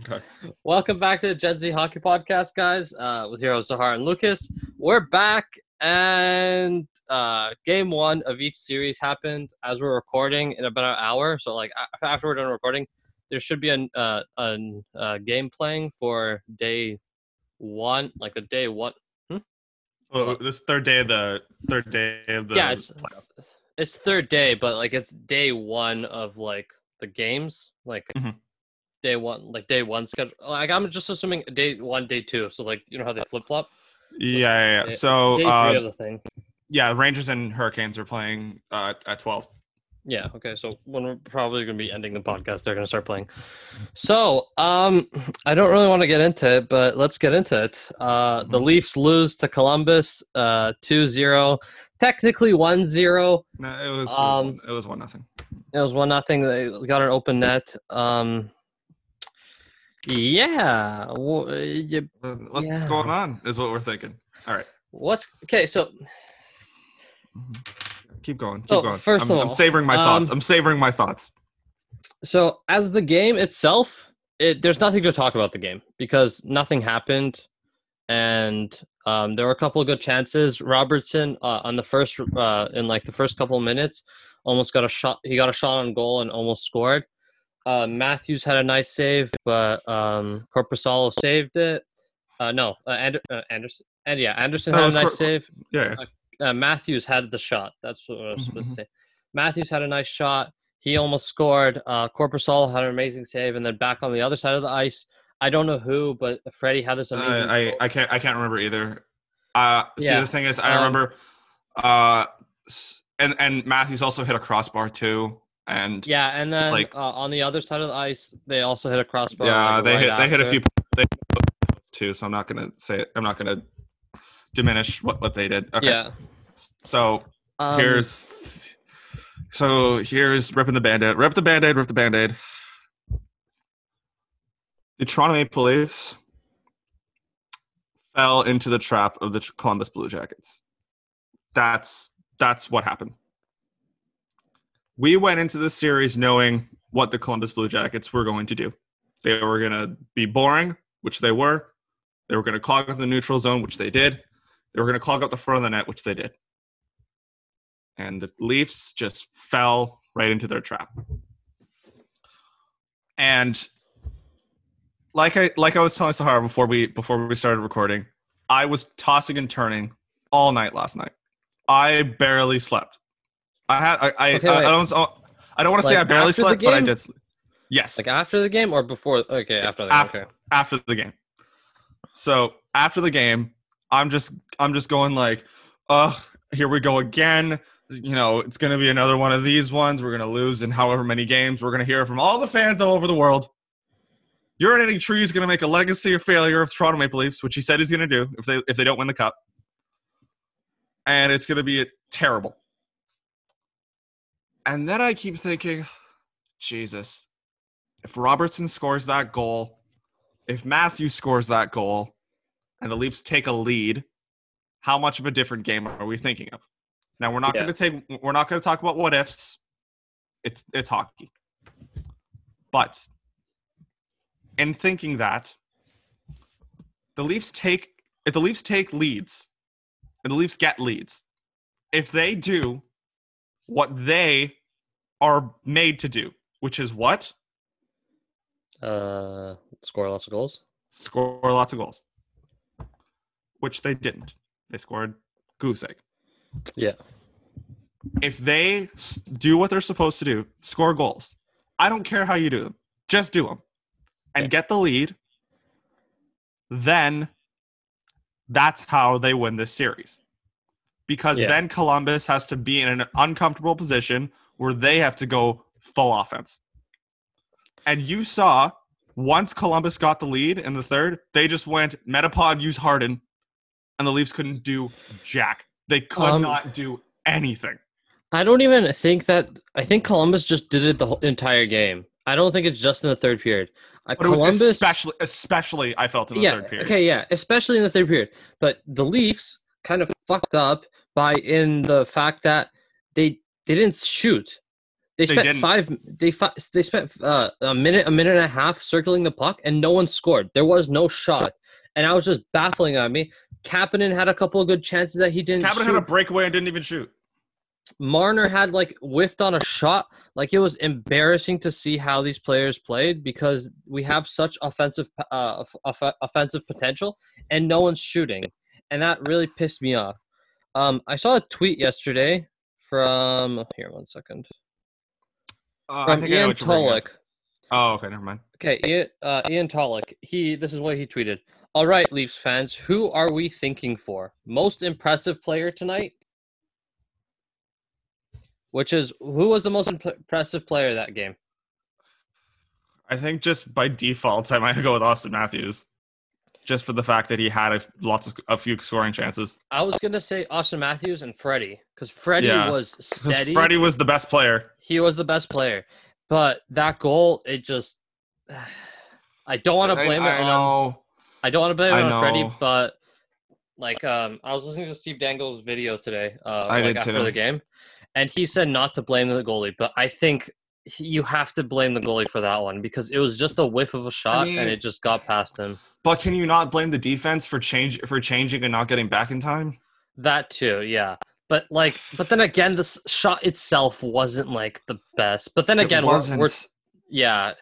Okay. Welcome back to the Gen Z Hockey Podcast, guys. Uh, with heroes Zahar and Lucas. We're back, and uh, game one of each series happened as we're recording in about an hour. So, like after we're done recording, there should be a uh, a, uh game playing for day one, like the day one. Oh, this third day of the third day of the yeah, it's playoffs. it's third day, but like it's day one of like the games, like Mhm. Day one, like day one schedule. Like I'm just assuming day one, day two. So like you know how they flip flop. Yeah, yeah, yeah. So day three uh, of the thing. yeah, Rangers and Hurricanes are playing uh, at twelve. Yeah. Okay. So when we're probably going to be ending the podcast, they're going to start playing. So um, I don't really want to get into it, but let's get into it. Uh, the Mhm. Leafs lose to Columbus, uh, 2-0, technically 1-0. No, it was Um, it was one nothing. It was one nothing. They got an open net. Um, yeah. wha- you- What's yeah. going on? Is what we're thinking. All right, What's okay? So keep going. Keep So, going. first I'm, of I'm savoring my thoughts. um, I'm savoring my thoughts. so as the game itself, it, there's nothing to talk about the game because nothing happened, and um, there were a couple of good chances. Robertson uh, on the first uh, in like the first couple of minutes almost got a shot. He got a shot on goal and almost scored. Uh, Matthews had a nice save, but um, Korpisalo saved it. Uh, no, uh, Ander- uh, Anderson. And yeah, Anderson had a nice Cor- save. Yeah. uh, Matthews had the shot. That's what I was Mhm, supposed to say. Matthews had a nice shot. He almost scored. Uh, Corpusal had an amazing save, and then back on the other side of the ice, I don't know who, but Freddie had this amazing. I. I can't I can't remember either. Uh, see Yeah, the thing is I um, remember, uh, and and Matthews also hit a crossbar too, and yeah, and then like- uh, on the other side of the ice, they also hit a crossbar. yeah, they right hit they hit a few they too. So I'm not gonna say it. I'm not gonna diminish what what they did. Okay. Yeah. So Um, here's so here's ripping the band-aid. Rip the band-aid, rip the band-aid. The Toronto Maple Leafs fell into the trap of the Columbus Blue Jackets. That's that's what happened. We went into this series knowing what the Columbus Blue Jackets were going to do. They were going to be boring, which they were. They were going to clog up the neutral zone, which they did. They were going to clog up the front of the net, which they did and the Leafs just fell right into their trap. And like I like I was telling Sahara before we before we started recording, I was tossing and turning all night last night. I barely slept. I had I I, Okay, I. I don't oh, I don't want to say I barely slept, but I did. Sleep. Yes, like after the game or before? Okay, after the game. After- okay. after the game. So after the game, I'm just I'm just going like, ugh, here we go again. You know, it's gonna be another one of these ones. We're gonna lose in however many games. We're gonna hear from all the fans all over the world. Urinating Tree is gonna make a legacy of failure of Toronto Maple Leafs, which he said he's gonna do if they if they don't win the cup. And it's gonna be terrible. And then I keep thinking, Jesus, if Robertson scores that goal, if Matthew scores that goal and the Leafs take a lead, how much of a different game are we thinking of? Now we're not Yeah. going to take we're not going to talk about what ifs. It's it's hockey. But in thinking that the Leafs take if the Leafs take leads and the Leafs get leads, if they do what they are made to do, which is what? Uh, score lots of goals. score lots of goals, which they didn't. They scored goose egg. Yeah. If they do what they're supposed to do, score goals, I don't care how you do them, just do them and Yeah. get the lead, then that's how they win this series. Because Yeah. then Columbus has to be in an uncomfortable position where they have to go full offense. And you saw once Columbus got the lead in the third, they just went Metapod use Harden, and the Leafs couldn't do jack. They could Um, not do anything. I don't even think that. I think Columbus just did it the whole entire game. I don't think it's just in the third period. Uh, But it was Columbus, especially, especially I felt in the yeah, third period. okay, yeah, especially in the third period. But the Leafs kind of fucked up by in the fact that they they didn't shoot. They They spent didn't. five. They fi- they spent uh, a minute, a minute and a half circling the puck, and no one scored. There was no shot, and I was just baffling at me. Kapanen had a couple of good chances that he didn't. Kapanen shoot. had a breakaway and didn't even shoot. Marner had like whiffed on a shot. Like it was embarrassing to see how these players played because we have such offensive uh, off- off- offensive potential and no one's shooting, and that really pissed me off. Um, I saw a tweet yesterday from here. One second. Uh, From Ian what you're bringing up. Tulloch. Oh, okay, never mind. Okay, Ian, uh, Ian Tulloch. He. This is what he tweeted. All right, Leafs fans, who are we thinking for? Most impressive player tonight? Which is who was the most imp- impressive player that game? I think just by default, I might go with Austin Matthews, just for the fact that he had a, lots of a few scoring chances. I was gonna say Austin Matthews and Freddie because Freddie Yeah, was 'Cause steady. Freddie was the best player. He was the best player, but that goal, it just. I don't want to blame I, it on. know. I don't want to blame it I on Freddie, but like um, I was listening to Steve Dangle's video today, uh, I like did after too. the game, and he said not to blame the goalie, but I think you have to blame the goalie for that one because it was just a whiff of a shot mean- and it just got past him. But can you not blame the defense for change for changing and not getting back in time? That too, yeah. But like, but then again, the shot itself wasn't like the best. But then again, it we're, wasn't. we're yeah.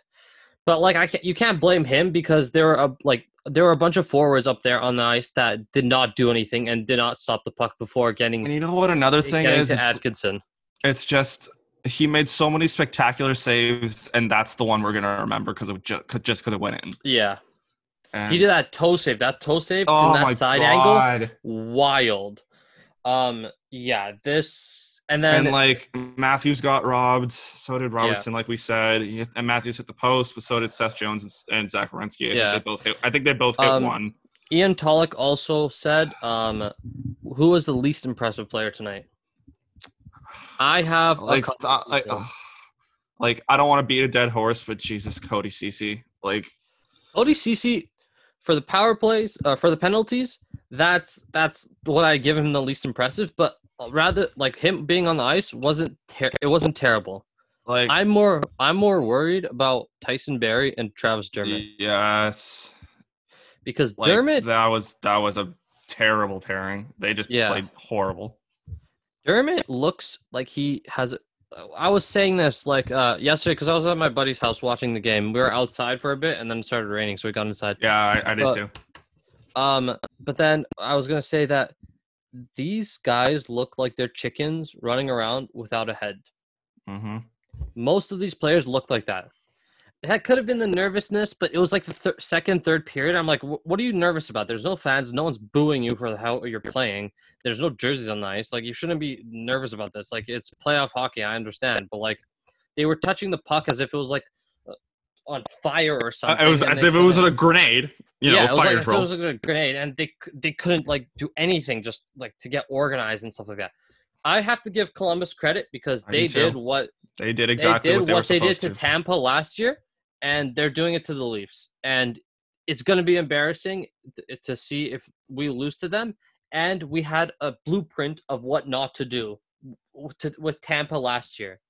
But like, I can't, you can't blame him because there were a, like there were a bunch of forwards up there on the ice that did not do anything and did not stop the puck before getting and you know what? Another thing is, it's, Atkinson. it's just he made so many spectacular saves, and that's the one we're gonna remember because of just because it went in. Yeah, And, he did that toe save. That toe save oh from that side angle, wild. Um, yeah, this and then and like Matthews got robbed, so did Robertson. Like we said, and Matthews hit the post, but so did Seth Jones and, and Zach Werenski. I Yeah. think they both hit. I think they both hit Um, one. Ian Tulloch also said, um, who was the least impressive player tonight? I have Like, like, ugh. like I don't want to beat a dead horse, but Jesus, Cody Ceci. Like Cody ODCC for the power plays, uh, for the penalties. That's that's what I give him the least impressive. But rather, like him being on the ice wasn't ter- it wasn't terrible. like I'm more I'm more worried about Tyson Barrie and Travis Dermott yes, because like, Dermott that was that was a terrible pairing. They just Yeah. played horrible. Dermott looks like he has. I was saying this like uh, yesterday because I was at my buddy's house watching the game. We were outside for a bit and then it started raining, so we got inside. Yeah, I, I did But- too. Um, but then I was gonna say that these guys look like they're chickens running around without a head. Mm-hmm. Most of these players look like that. That could have been the nervousness, but it was like the thir- second, third period. I'm like, what are you nervous about? There's no fans. No one's booing you for how you're playing. There's no jerseys on the ice. Like, you shouldn't be nervous about this. Like, it's playoff hockey. I understand, but like, they were touching the puck as if it was like uh, on fire or something. it was as if it was a grenade. You know, yeah, it was fire like, as if drill. it was like a grenade, and they they couldn't like do anything just like to get organized and stuff like that. I have to give Columbus credit because I they did what they did exactly they did what they, what they did supposed to Tampa last year, and they're doing it to the Leafs. And it's going to be embarrassing t- to see if we lose to them. And we had a blueprint of what not to do to, with Tampa last year.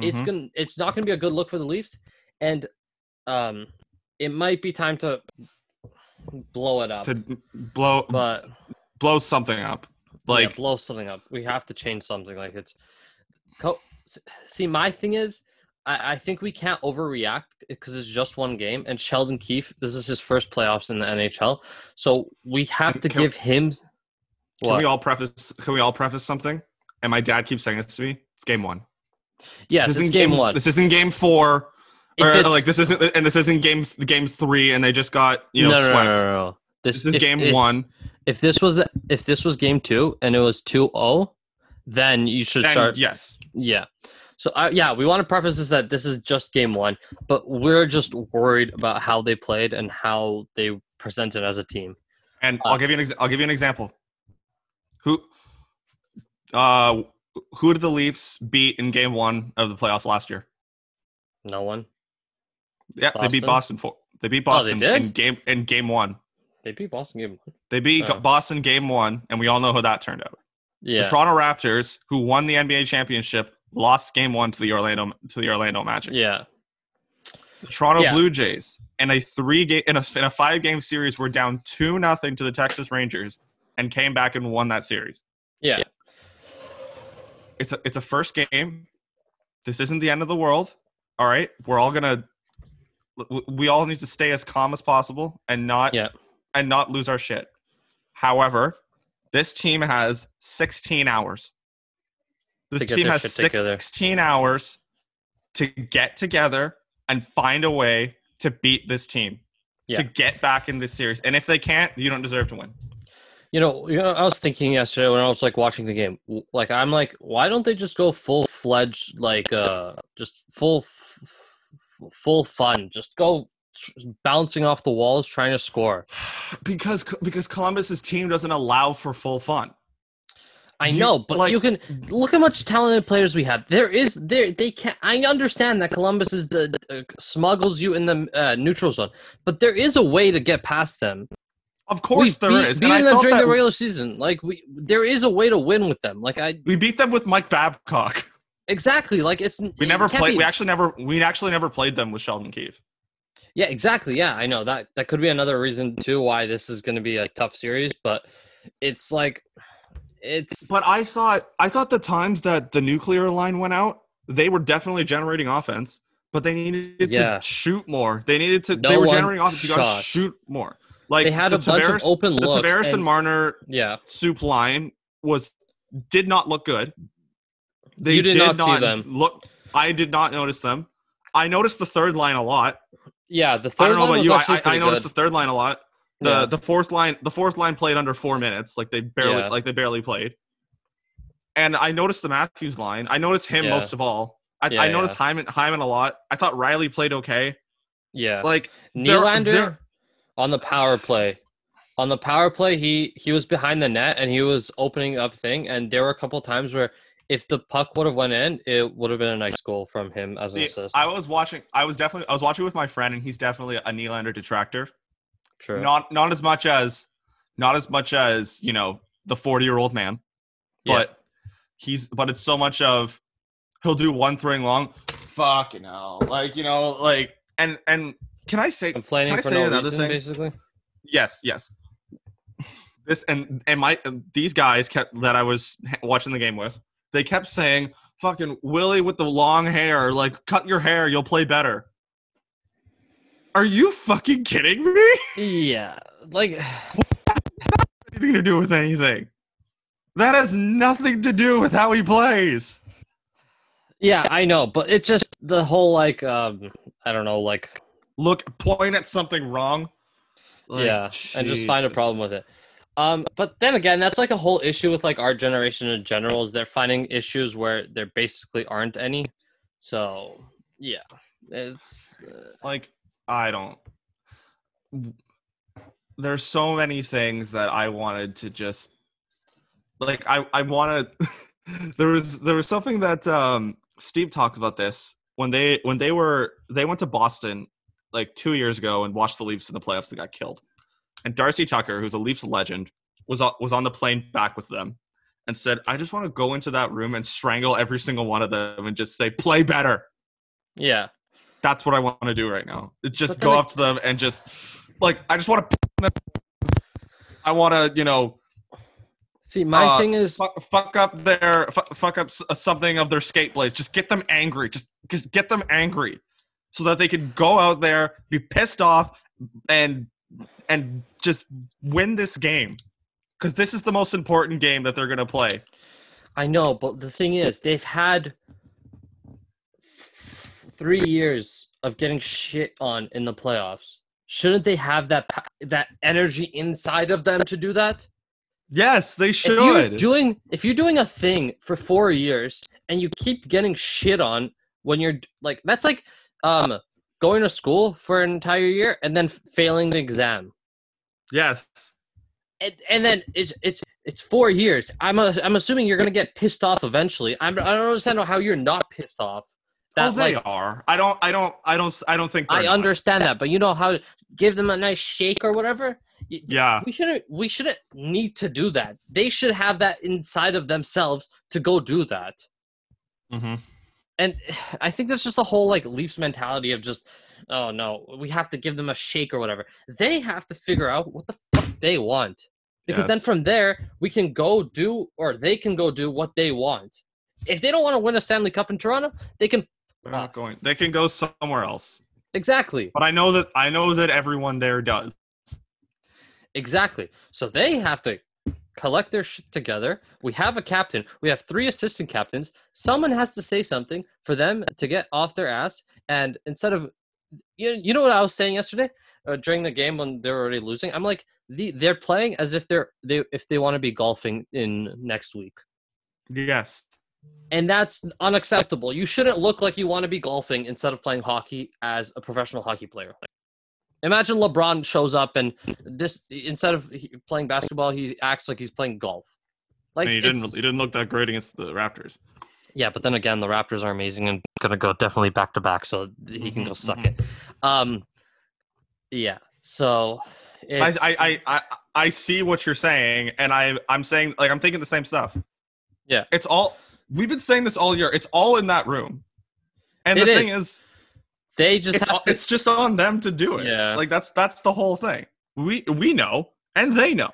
It's Mhm. going it's not going to be a good look for the Leafs, and um, it might be time to blow it up. to blow but blow something up. like Like blow something up. We have to change something. Like it's. Co- See, my thing is, I, I think we can't overreact because it's just one game. And Sheldon Keefe, this is his first playoffs in the NHL, so we have to can- give him. Can What? we all preface? Can we all preface something? And my dad keeps saying this to me. It's game one. yes, this it's isn't game, one. This isn't game four. Or, like this isn't, and this isn't game game three, and they just got you know no, no, no, no, no, no. This, This is if- game if- one. If this was the, if this was game two and it was 2-0, then you should And start. yes, Yeah. So uh, yeah, we want to preface this that this is just game one, but we're just worried about how they played and how they presented as a team. and Uh, I'll give you an ex- I'll give you an example. Who, uh, who did the Leafs beat in game one of the playoffs last year? No one. Yeah, they beat Boston? Boston for they beat Oh, they Boston in game in game one. They beat Boston game one. They beat Oh. Boston game one, and we all know how that turned out. Yeah. The Toronto Raptors, who won the NBA championship lost game one to the Orlando to the Orlando Magic. Yeah. The Toronto Yeah. Blue Jays in a three game in a, in a five game series were down two nothing to the Texas Rangers and came back and won that series. Yeah. It's a it's a first game. This isn't the end of the world. All right, we're all gonna. We all need to stay as calm as possible and not Yeah. and not lose our shit. However, this team has 16 hours. This team has shit together. 16 hours to get together and find a way to beat this team. Yeah. To get back in this series. And if they can't, you don't deserve to win. You know, you know, I was thinking yesterday when I was like watching the game, like I'm like, why don't they just go full fledged, like uh, just full, f- f- full fun, just go bouncing off the walls trying to score. Because because Columbus's team doesn't allow for full fun. I You- know, but like- you can look how much talented players we have. There is there they can. I understand that Columbus is the uh, smuggles you in the uh, neutral zone, but there is a way to get past them. Of course we there beat, is. Beating them during that the regular season. Like we, there is a way to win with them. Like I we beat them with Mike Babcock. exactly like it's We never played we actually never we actually never played them with Sheldon Keefe. Yeah, exactly. Yeah, I know that that could be another reason too why this is going to be a tough series, but it's like it's But I thought I thought the times that the nuclear line went out, they were definitely generating offense, but they needed Yeah. to shoot more. They needed to. No they were generating offense. You got to shoot more. Like they had the a bunch of Tavares- open the looks. Tavares and, and- Marner yeah, soup line was did not look good. They You did not see them. Look, I did not notice them. I noticed the third line a lot. yeah. The third. I don't know line about you. I, I, I noticed good. the third line a lot. The Yeah. the fourth line the fourth line played under four minutes. Like they barely Yeah. like they barely played. And I noticed the Matthews line. I noticed him Yeah. most of all. I, Yeah, I noticed Hyman Hyman a lot. I thought Rielly played okay. yeah. Like Nylander there- on the power play. On the power play, he he was behind the net and he was opening up thing. And there were a couple times where if the puck would have went in, it would have been a nice goal from him as an see, assist. I was watching. I was definitely. I was watching with my friend, and he's definitely a Nylander detractor. True. Not not as much as, not as much as you know the forty year old man, Yeah. but he's. But it's so much of, he'll do one thing long. Fucking hell, like you know, like and and can I say Complaining can I for say no another reason, thing? basically. yes, yes. This and and my these guys kept that I was watching the game with. They kept saying, "Fucking Willie with the long hair, like cut your hair, you'll play better." Are you fucking kidding me? Yeah, like Anything to do with anything? That has nothing to do with how he plays. yeah, I know, but it just the whole like um I don't know, like Look, point at something wrong. Like, yeah, and just find a problem with it. Um, but then again, that's like a whole issue with like our generation in general is they're finding issues where there basically aren't any. So yeah, it's uh, like I don't. There's so many things that I wanted to just like. I I wanted. there was there was something that um Steve talked about this when they when they were they went to Boston like two years ago and watched the Leafs in the playoffs that got killed, and Darcy Tucker, who's a Leafs legend, was on, was on the plane back with them, and said, "I just want to go into that room and strangle every single one of them and just say, play better." yeah, that's what I want to do right now. Just go I- up to them and just like I just want to. I want to, you know, See, my Uh, thing is, fuck, fuck up their fuck, fuck up uh, something of their skate blades. Just get them angry. Just, just get them angry, so that they can go out there, be pissed off, and and just win this game. Because this is the most important game that they're gonna play. I know, but the thing is, they've had three years of getting shit on in the playoffs. Shouldn't they have that that energy inside of them to do that? Yes, they If you're should. doing if you're doing a thing for four years and you keep getting shit on when you're like that's like um going to school for an entire year and then failing the exam. yes. and, and then it's it's it's four years. I'm a, I'm assuming you're gonna get pissed off eventually. I'm, I don't understand how you're not pissed off. That they like are. I don't. I don't. I don't. I don't think. I not. understand that, but you know how give them a nice shake or whatever. Yeah. We shouldn't we shouldn't need to do that. They should have that inside of themselves to go do that. Mm-hmm. And I think that's just the whole like Leafs mentality of just, oh no, we have to give them a shake or whatever. They have to figure out what the fuck they want. Because then from there, we can go do, or they can go do what they want. If they don't want to win a Stanley Cup in Toronto, they can. They're not going. They can go somewhere else. Exactly. But I know that I know that everyone there does. Exactly. So they have to collect their shit together. We have a captain. We have three assistant captains. Someone has to say something for them to get off their ass. And instead of, you, you know what I was saying yesterday uh, during the game when they're already losing. I'm like, the, they're playing as if they're they if they want to be golfing in next week. Yes. And that's unacceptable. You shouldn't look like you want to be golfing instead of playing hockey as a professional hockey player. Imagine LeBron shows up and this instead of playing basketball, he acts like he's playing golf. Like he didn't. He didn't look that great against the Raptors. yeah, but then again, the Raptors are amazing and gonna go definitely back to back, so he can go Mhm, suck mhm. it. Um, yeah. So I, I, I, I, I see what you're saying, and I, I'm saying like I'm thinking the same stuff. Yeah. It's all we've been saying this all year. It's all in that room, and It the is. thing is, they just it's, have to. it's just on them to do it. Yeah. Like that's that's the whole thing. We we know, and they know.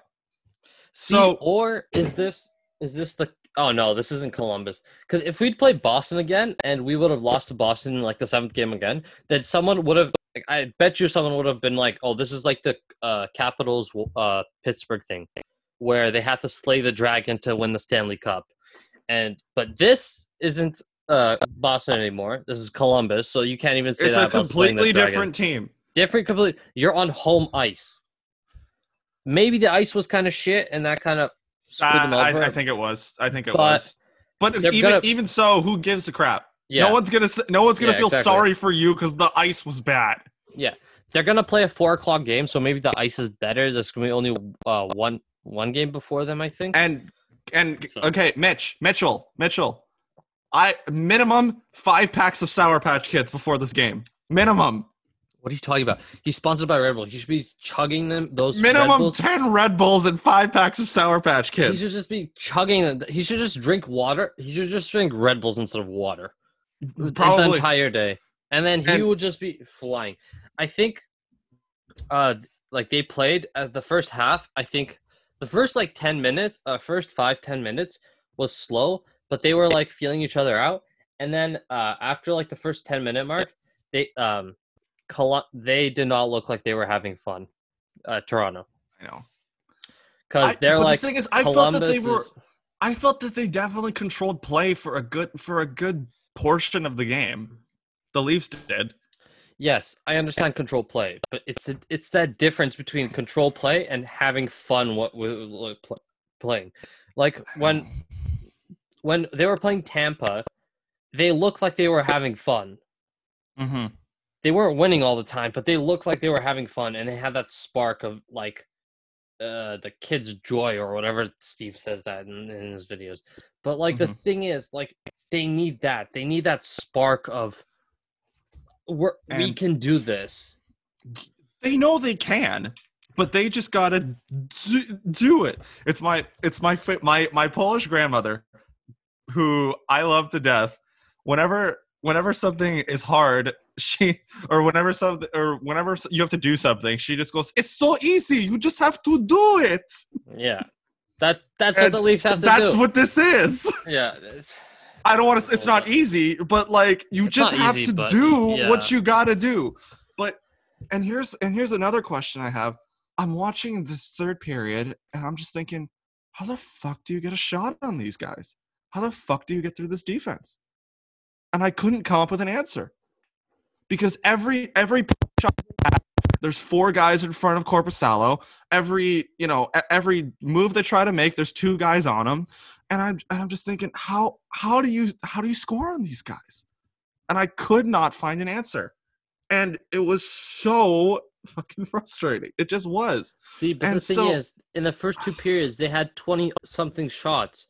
See, So- or is this is this the oh no, this isn't Columbus. Because if we'd played Boston again and we would have lost to Boston in like the seventh game again, then someone would have like, I bet you someone would have been like, Oh, this is like the uh Capitals uh Pittsburgh thing where they had to slay the dragon to win the Stanley Cup. And but this isn't uh Boston anymore. This is Columbus, so you can't even say It's that a slaying the completely different team. different complete you're on home ice maybe the ice was kind of shit and that kind of Uh, I, I think it was. I think it But was. But even gonna- even so, who gives a crap? yeah No one's gonna no one's gonna Yeah, feel exactly. sorry for you because the ice was bad. Yeah, they're gonna play a four o'clock game so maybe the ice is better there's gonna be only uh one one game before them i think And and okay, Mitch, Mitchell, Mitchell. I minimum five packs of Sour Patch Kids before this game. Minimum, what are you talking about he's sponsored by red bull he should be chugging them those Red minimum Bulls. ten Red Bulls and five packs of Sour Patch Kids. he should just be chugging them he should just drink water he should just drink red bulls instead of water the Probably. entire day and then he And- would just be flying i think uh like they played at the first half i think the first like 10 minutes uh first five ten minutes was slow but they were like feeling each other out and then uh after like the first 10 minute mark they um Col- they did not look like they were having fun uh toronto I know. because they're but like the thing is, I Columbus felt that they were. is- I felt that they definitely controlled play for a good for a good portion of the game. The Leafs did. Yes, I understand control play, but it's the, it's that difference between control play and having fun what pl- playing. Like when when they were playing Tampa, they looked like they were having fun. Mm-hmm. They weren't winning all the time, but they looked like they were having fun and they had that spark of like uh the kid's joy or whatever Steve says that in, in his videos. But like the Mhm. thing is like they need that. They need that spark of we're, we can do this. They know they can, but they just gotta do, do it. It's my it's my my my Polish grandmother, who I love to death. Whenever whenever something is hard, she or whenever something or whenever you have to do something, she just goes, "It's so easy. You just have to do it." Yeah. That that's what the Leafs have to That's do. That's what this is. yeah. I don't want to. It's not easy, but like you It's just have easy, to but do yeah. what you got to do. But and here's and here's another question I have. I'm watching this third period, and I'm just thinking, how the fuck do you get a shot on these guys? How the fuck do you get through this defense? And I couldn't come up with an answer because every every shot there's four guys in front of Korpisalo. Every you know every move they try to make, there's two guys on them and I'm and I'm just thinking how how do you how do you score on these guys? And I could not find an answer. And it was so fucking frustrating. It just was. see, but And the thing so- is, in the first two periods, they had twenty something shots.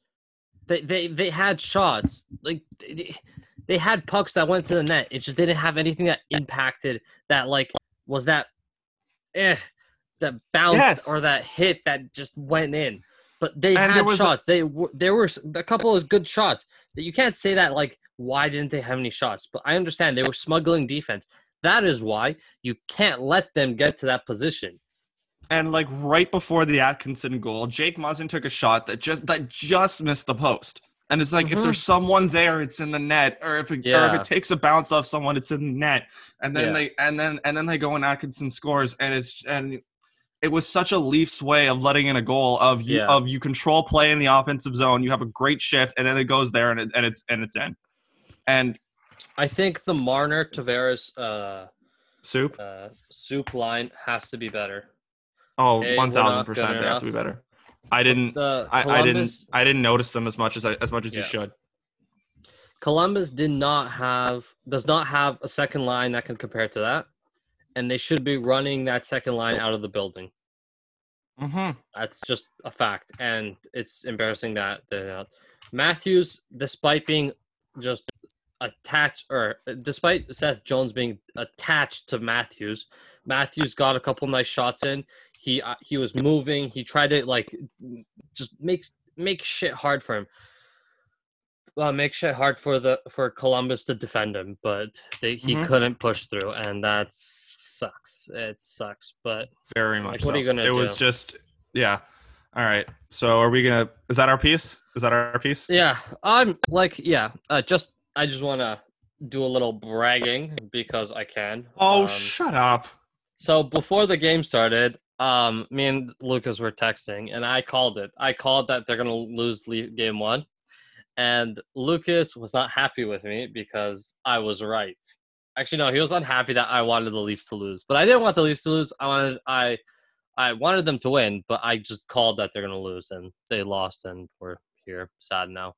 They they they had shots like they, they had pucks that went to the net. It just didn't have anything that impacted that like was that eh that bounce Yes. or that hit that just went in. But they And had was a- shots. They w- there were a couple of good shots. That you can't say that like why didn't they have any shots? But I understand they were smuggling defense. That is why you can't let them get to that position. And like right before the Atkinson goal, Jake Muzzin took a shot that just that just missed the post. And it's like if Mhm. there's someone there, it's in the net, or if it, or if it takes a bounce off someone, it's in the net. And then Yeah. they and then and then they go and Atkinson scores, and it's and it was such a Leafs way of letting in a goal of you Yeah. of you control play in the offensive zone, you have a great shift, and then it goes there and it, and it's and it's in. And I think the Marner Tavares uh, soup, uh, soup line has to be better. oh, one thousand percent, they have to be better. I didn't. The I, I didn't. I didn't notice them as much as I, as much as you should. Columbus did not have does not have a second line that can compare to that, and they should be running that second line out of the building. Mm-hmm. That's just a fact, and it's embarrassing that they're not. Matthews, despite being just attached, or despite Seth Jones being attached to Matthews, Matthews got a couple nice shots in. He uh, he was moving. He tried to like just make make shit hard for him. Uh, make shit hard for the for Columbus to defend him, but they, he Mhm. couldn't push through, and that sucks. It sucks, but Very much. Like, what are you gonna It was just yeah. All right. So are we gonna? Is that our piece? Is that our piece? Yeah, I'm like, yeah. Uh, just I just want to do a little bragging because I can. Oh, Um, shut up. so before the game started, um, me and Lucas were texting, and I called it. I called that they're gonna lose game one, and Lucas was not happy with me because I was right. Actually, no, he was unhappy that I wanted the Leafs to lose, but I didn't want the Leafs to lose. I wanted I. I wanted them to win, but I just called that they're gonna lose, and they lost, and we're here, sad now.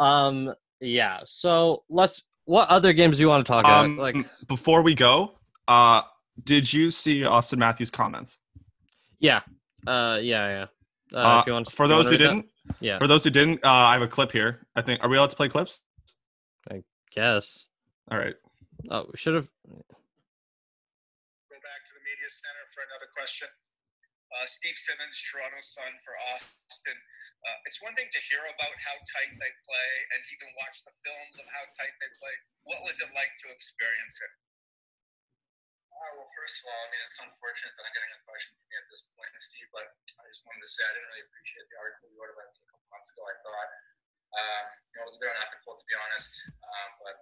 Um, yeah. So let's. What other games do you want to talk Um, about? Like, before we go, uh, did you see Austin Matthews' comments? yeah, uh, yeah, yeah. Uh, Uh, if you want, for those who didn't, yeah, for those who didn't, uh, I have a clip here. I think. Are we allowed to play clips? I guess. All right. Oh, we should have. Go back to the media center for another question. Uh, Steve Simmons, Toronto Sun for Austin. Uh, it's one thing to hear about how tight they play and even watch the films of how tight they play. What was it like to experience it? Uh, well, first of all, I mean, it's unfortunate that I'm getting a question from me at this point, Steve, but I just wanted to say I didn't really appreciate the article you wrote about me a couple months ago. I thought um, you know, it was a bit unethical, to be honest. Um, but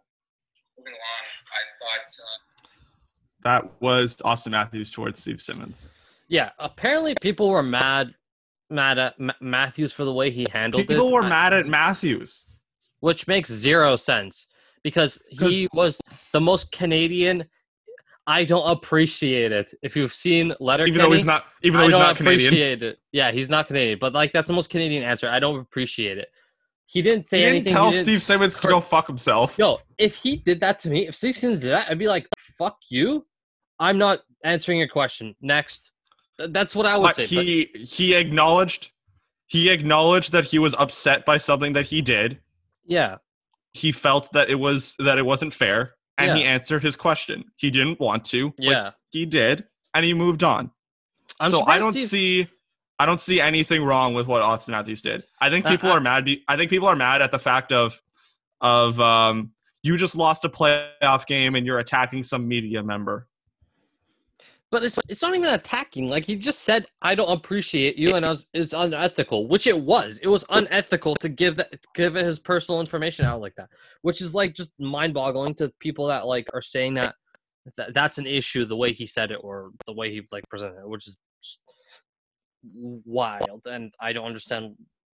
moving along, I thought. Uh, That was Austin Matthews towards Steve Simmons. Yeah, apparently people were mad, mad at Ma- Matthews for the way he handled it. People were I- mad at Matthews. which makes zero sense because he was the most Canadian. I don't appreciate it. If you've seen Letter, Even though he's not, even though I he's don't not Canadian, it. Yeah, he's not Canadian, but like that's the most Canadian answer. I don't appreciate it. He didn't say he didn't anything. tell he didn't Steve Simmons to go fuck himself. Yo, if he did that to me, if Steve Simmons did that, I'd be like, "Fuck you." I'm not answering your question. Next, Th- that's what I would say. but- he he acknowledged he acknowledged that he was upset by something that he did. yeah, He felt that it was that it wasn't fair, and he answered his question. He didn't want to, yeah. he did, and he moved on. I'm so I don't Steve- see I don't see anything wrong with what Austin Matthews did. I think people are mad. Be, I think people are mad at the fact of of um, you just lost a playoff game and you're attacking some media member. But it's it's not even attacking. Like he just said, I don't appreciate you, and I was it's unethical, which it was. It was unethical to give that give his personal information out like that, which is like just mind boggling to people that like are saying that, that that's an issue the way he said it or the way he like presented it, which is just wild. And I don't understand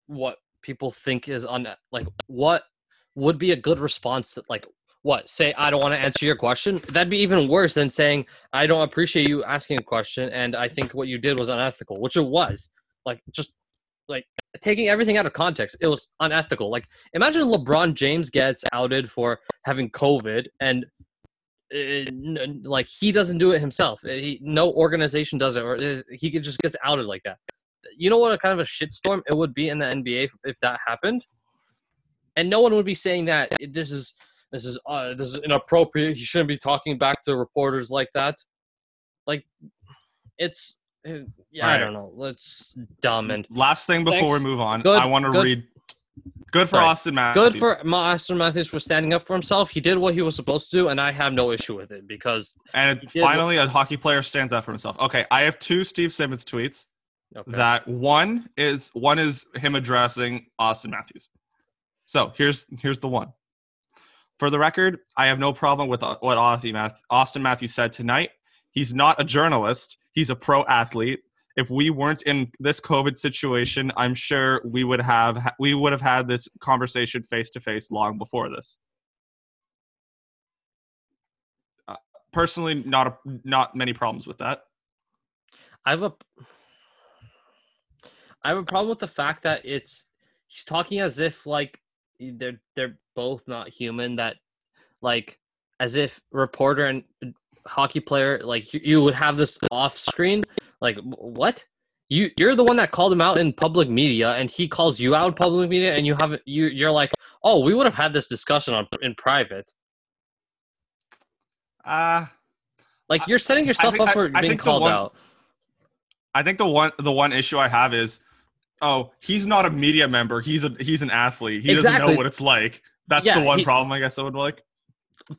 what people think is un like what would be a good response to like what say I don't want to answer your question. That'd be even worse than saying I don't appreciate you asking a question, and I think what you did was unethical, which it was. Like just like taking everything out of context, it was unethical. Like imagine LeBron James gets outed for having COVID, and uh, like he doesn't do it himself. Uh, He, no organization does it, or uh, he could just gets outed like that. You know what a kind of a shitstorm it would be in the NBA if, that happened, and no one would be saying that this is this is uh, this is inappropriate. He shouldn't be talking back to reporters like that. Like, it's yeah, I don't know. Let's dumb and Last thing before Thanks. we move on, Good- I want to read. Good for. Austin Matthews. good for Austin Matthews for standing up for himself. He did what he was supposed to do, and I have no issue with it because And finally, a hockey player stands up for himself. Okay, I have two Steve Simmons tweets. okay. That one is one is him addressing Austin Matthews. So here's here's the one. For the record, I have no problem with uh, what Austin Matthews said tonight. He's not a journalist. He's a pro athlete. If we weren't in this COVID situation, I'm sure we would have we would have had this conversation face to face long before this. Uh, personally, not a, not many problems with that. I have a I have a problem with the fact that it's he's talking as if like they're they're both not human that like as if reporter and hockey player like you, you would have this off screen like what you you're the one that called him out in public media and he calls you out in public media and you have you you're like oh we would have had this discussion on in private Uh like you're setting yourself think- up for I being called one- out I think the one the one issue I have is, oh, he's not a media member. He's a he's an athlete. He doesn't know what it's like. That's Yeah, the one he- problem I guess I would like.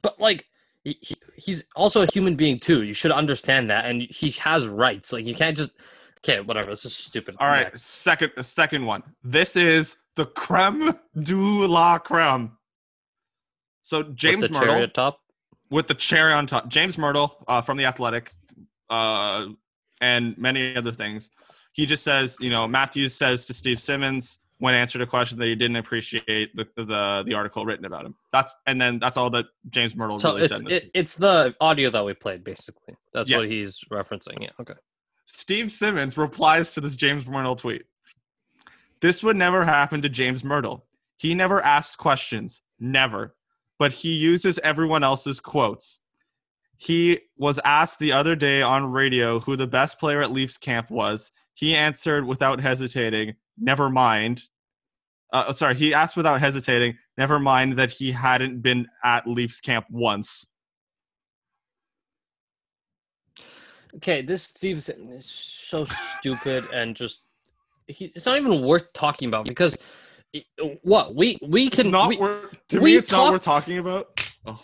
but like he, he- he's also a human being too you should understand that and he has rights like you can't just okay whatever this is stupid All right, Next. second second one. This is the creme de la creme. So James With the Myrtle top with the cherry on top. James Mirtle uh, from the Athletic, uh, and many other things. He just says, you know, Matthews says to Steve Simmons when answered a question that he didn't appreciate the the, the article written about him. That's and then that's all that James Mirtle so really it's said. it, it's the audio that we played basically that's what he's referencing yeah okay Steve Simmons replies to this James Mirtle tweet. This would never happen to James Mirtle. He never asked questions, never. But he uses everyone else's quotes. He was asked the other day on radio who the best player at Leafs camp was. He answered without hesitating, never mind. Uh, sorry, he asked without hesitating, never mind that he hadn't been at Leafs camp once. okay this Steve is so stupid and just he, it's not even worth talking about because what we we It's can not we, worth, to we me, it's not worth talking about. Oh.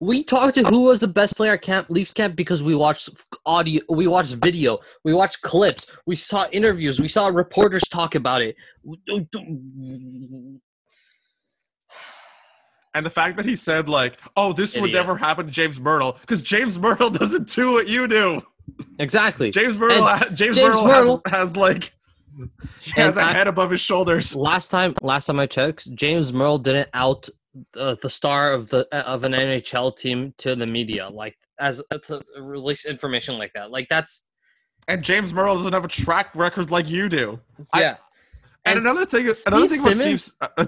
We talked to who was the best player at camp, Leafs camp, because we watched audio, we watched video, we watched clips, we saw interviews, we saw reporters talk about it. And the fact that he said like, "Oh, this would never happen to James Mirtle," because James Mirtle doesn't do what you do. Exactly. James Mirtle, ha- James, James Mirtle, Mirtle- has, has like, he has a I- head above his shoulders. Last time, last time I checked, James Mirtle didn't out the, the star of the of an NHL team to the media, like as to release information like that. Like that's And James Mirtle doesn't have a track record like you do. I- yeah. and, And another thing, is another Steve thing about Simmons- Steve's, uh,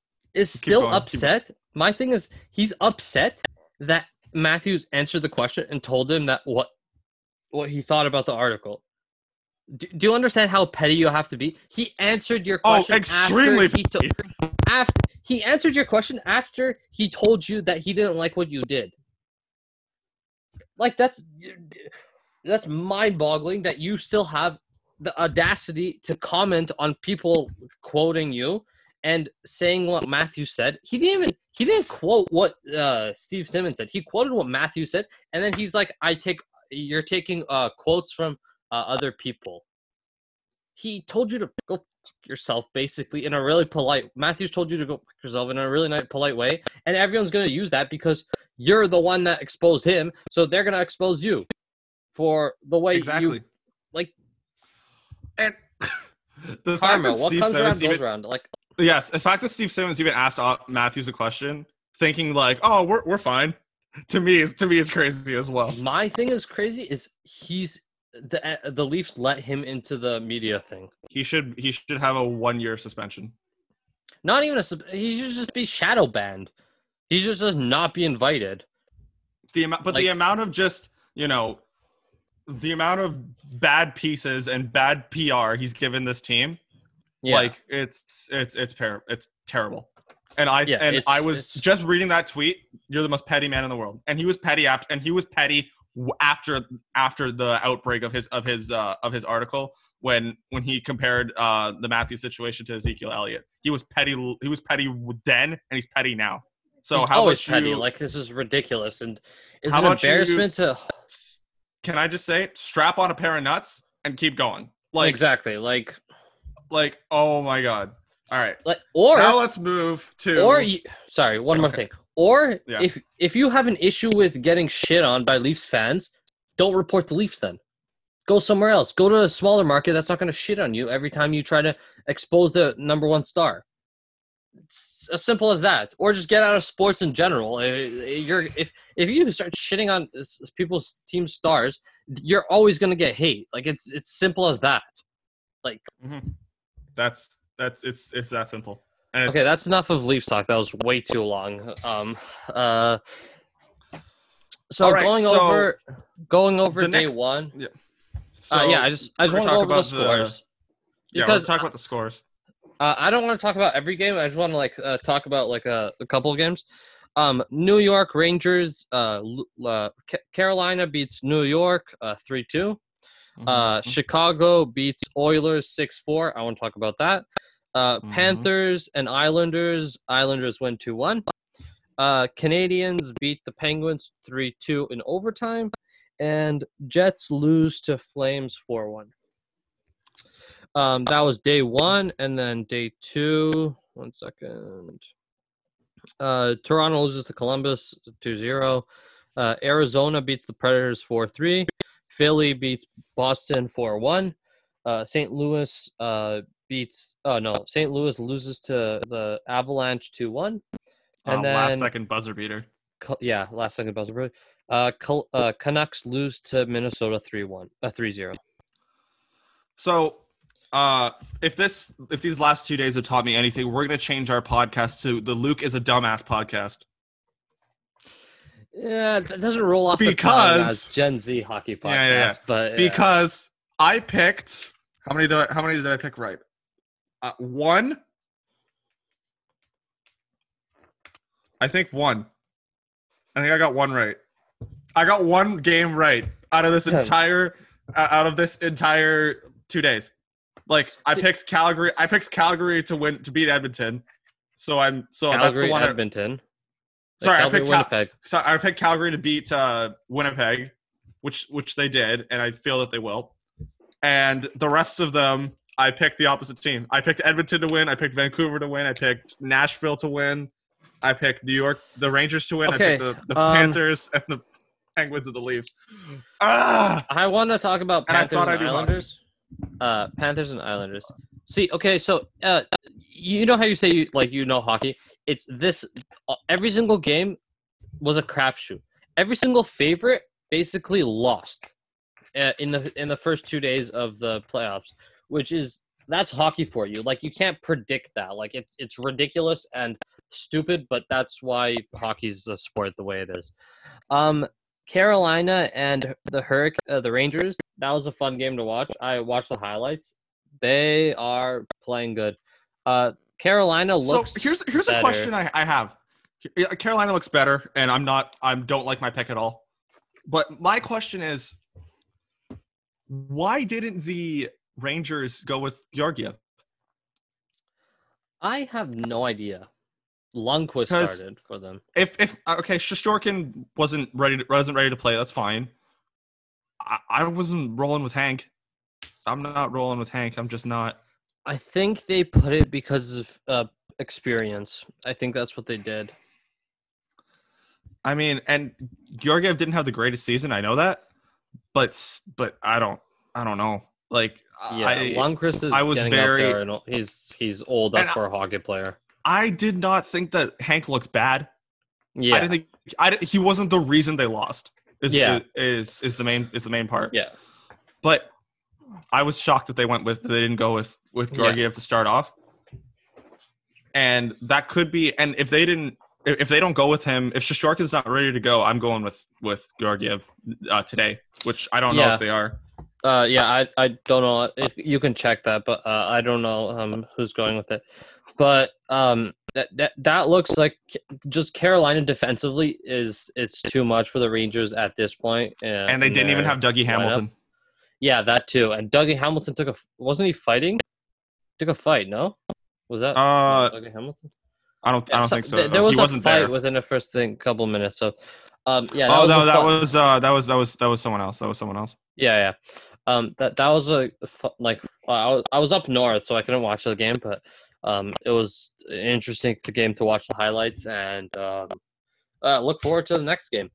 is still going, upset. My thing is he's upset that Matthews answered the question and told him that what what he thought about the article. Do, do you understand how petty you have to be? He answered your question. oh, question. extremely. After he, to- after he answered your question after he told you that he didn't like what you did. Like that's that's mind-boggling that you still have the audacity to comment on people quoting you and saying what Matthew said. He didn't even he didn't quote what uh, Steve Simmons said. He quoted what Matthew said, and then he's like, "I take you're taking uh, quotes from uh, other people." He told you to go fuck yourself, basically, in a really polite. Matthews told you to go fuck yourself in a really nice, polite way, and everyone's gonna use that because you're the one that exposed him, so they're gonna expose you for the way exactly. you like and the fact karma. that What Steve comes around goes even, around. Like yes, the fact that Steve Simmons even asked Matthews a question, thinking like, "Oh, we're we're fine," to me is to me is crazy as well. My thing is crazy is he's the uh, the Leafs let him into the media thing. He should he should have a one year suspension. Not even a he should just be shadow banned. He should just not be invited. the amount but the amount of just you know the amount of bad pieces and bad pr he's given this team Yeah. like it's it's it's par- it's terrible and i Yeah, and i was just reading that tweet you're the most petty man in the world and he was petty after and he was petty after after the outbreak of his of his uh, of his article when when he compared uh, the Matthew situation to Ezekiel Elliott. He was petty. He was petty then, and he's petty now. So He's how always petty. you? Like this is ridiculous, and it's an about you- embarrassment to Can I just say, strap on a pair of nuts and keep going? Like, exactly like like, oh my god! All right, like or now let's move to or you, sorry, one more thing. Or Yeah. if if you have an issue with getting shit on by Leafs fans, don't report the Leafs then. Go somewhere else. Go to a smaller market that's not going to shit on you every time you try to expose the number one star. It's as simple as that. Or just get out of sports in general. Uh, You're if if you start shitting on people's team stars, you're always going to get hate. Like it's it's simple as that. Like Mhm. That's that's it's it's that simple. And Okay, that's enough of Leaf talk. That was way too long. Um, uh, so right, going so over, going over day next- one. so uh, yeah, I just I just want to go talk over the about the- scores yeah. because talk about the scores. uh, I don't want to talk about every game. I just want to like uh, talk about like a, a couple of games. Um, New York Rangers. Uh, uh, Carolina beats New York uh, three two. Uh, Mhm. Chicago beats Oilers 6 4. I want to talk about that. Uh, Mhm. Panthers and Islanders. Islanders win 2 1. Uh, Canadiens beat the Penguins 3 2 in overtime. And Jets lose to Flames 4 1. Um, that was day one. And then day two. One second. Uh, Toronto loses to Columbus 2 0. Uh, Arizona beats the Predators 4 3. Philly beats Boston 4 1. Uh, St. Louis uh, beats, oh no, St. Louis loses to the Avalanche 2 1. And then, last second buzzer beater. Yeah, last second buzzer. beater. Uh, Col- uh, Canucks lose to Minnesota 3 1, uh, 3 0. So, uh, if this if these last two days have taught me anything, we're gonna change our podcast to the Luke is a dumbass podcast. Yeah, that doesn't roll off the Because- Gen Z hockey podcast, Yeah, yeah, yeah. but yeah. because I picked how many did I, how many did I pick right? Uh, one. I think one. I think I got one right. I got one game right out of this entire uh, out of this entire two days. Like I picked Calgary. I picked Calgary to win to beat Edmonton. So I'm so that's Calgary, the one. I, Edmonton. sorry, I Calgary, picked Cal- Winnipeg. so I picked Calgary to beat uh, Winnipeg, which which they did, and I feel that they will. And the rest of them, I picked the opposite team. I picked Edmonton to win. I picked Vancouver to win. I picked Nashville to win. I picked New York, the Rangers to win. Okay, I picked the, the um, Panthers and the Penguins and the Leafs. Ah, I want to talk about Panthers and, hockey. Islanders. Uh, Panthers and Islanders. See, okay, so uh, you know how you say you like you know hockey. It's this. uh, Every single game was a crapshoot. Every single favorite basically lost uh, in the in the first two days of the playoffs, which is that's hockey for you. Like you can't predict that. Like it, it's ridiculous and stupid, but that's why hockey's a sport the way it is. Um, Carolina and the Hurric uh, the Rangers. That was a fun game to watch. I watched the highlights. They are playing good. Uh, Carolina looks. so here's here's a question I, I have. Carolina looks better, and I'm not. I don't like my pick at all. But my question is, why didn't the Rangers go with Georgiev? I have no idea. Lundqvist started for them. If if okay, Shesterkin wasn't ready to, wasn't ready to play. That's fine. I, I wasn't rolling with Hank. I'm not rolling with Hank. I'm just not. I think they put it because of uh, experience. I think that's what they did. I mean, and Georgiev didn't have the greatest season. I know that, but s- but I don't. I don't know. Like Yeah, I Lundqvist is I was getting very- up there, and he's he's old up for a hockey player. I did not think that Hank looked bad. Yeah, I didn't think I he wasn't the reason they lost. Is, Yeah. is is the main is the main part. yeah. But I was shocked that they went with they didn't go with with Yeah. Georgiev to start off. And that could be and if they didn't if if they don't go with him, if Shesterkin's not ready to go, I'm going with with Georgiev uh, today, which I don't know if they are. Uh, yeah, I, I don't know if you can check that, but uh, I don't know um who's going with it. But um, that that that looks like just Carolina defensively is it's too much for the Rangers at this point. uh, And they didn't even have Dougie lineup. Hamilton. Yeah, that too. And Dougie Hamilton took a wasn't he fighting? Took a fight, no? Was that Uh, Dougie Hamilton? I don't. I don't so- think so. th- there was he a fight there. within the first thing, couple minutes. So, um, yeah. oh was no, that was uh, that was that was that was someone else. That was someone else. Yeah, yeah. Um, that that was a like I was I was up north, so I couldn't watch the game, but um, it was interesting the game to watch the highlights and um, uh, look forward to the next game.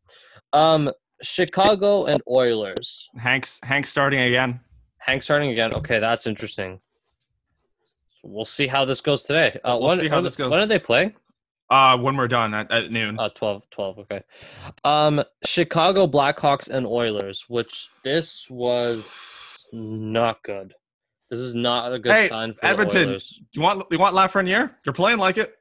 Um, Chicago and Oilers. Hank's Hank's starting again. Hank starting again. Okay, that's interesting. So we'll see how this goes today. Uh, We'll when, see how when- this goes. When are they playing? Uh, when we're done at, at noon. Uh, 12, 12, okay. Um, Chicago Blackhawks and Oilers, which this was not good. This is not a good Hey, sign for Edmonton, the Oilers. you want you want Lafreniere? You're playing like it.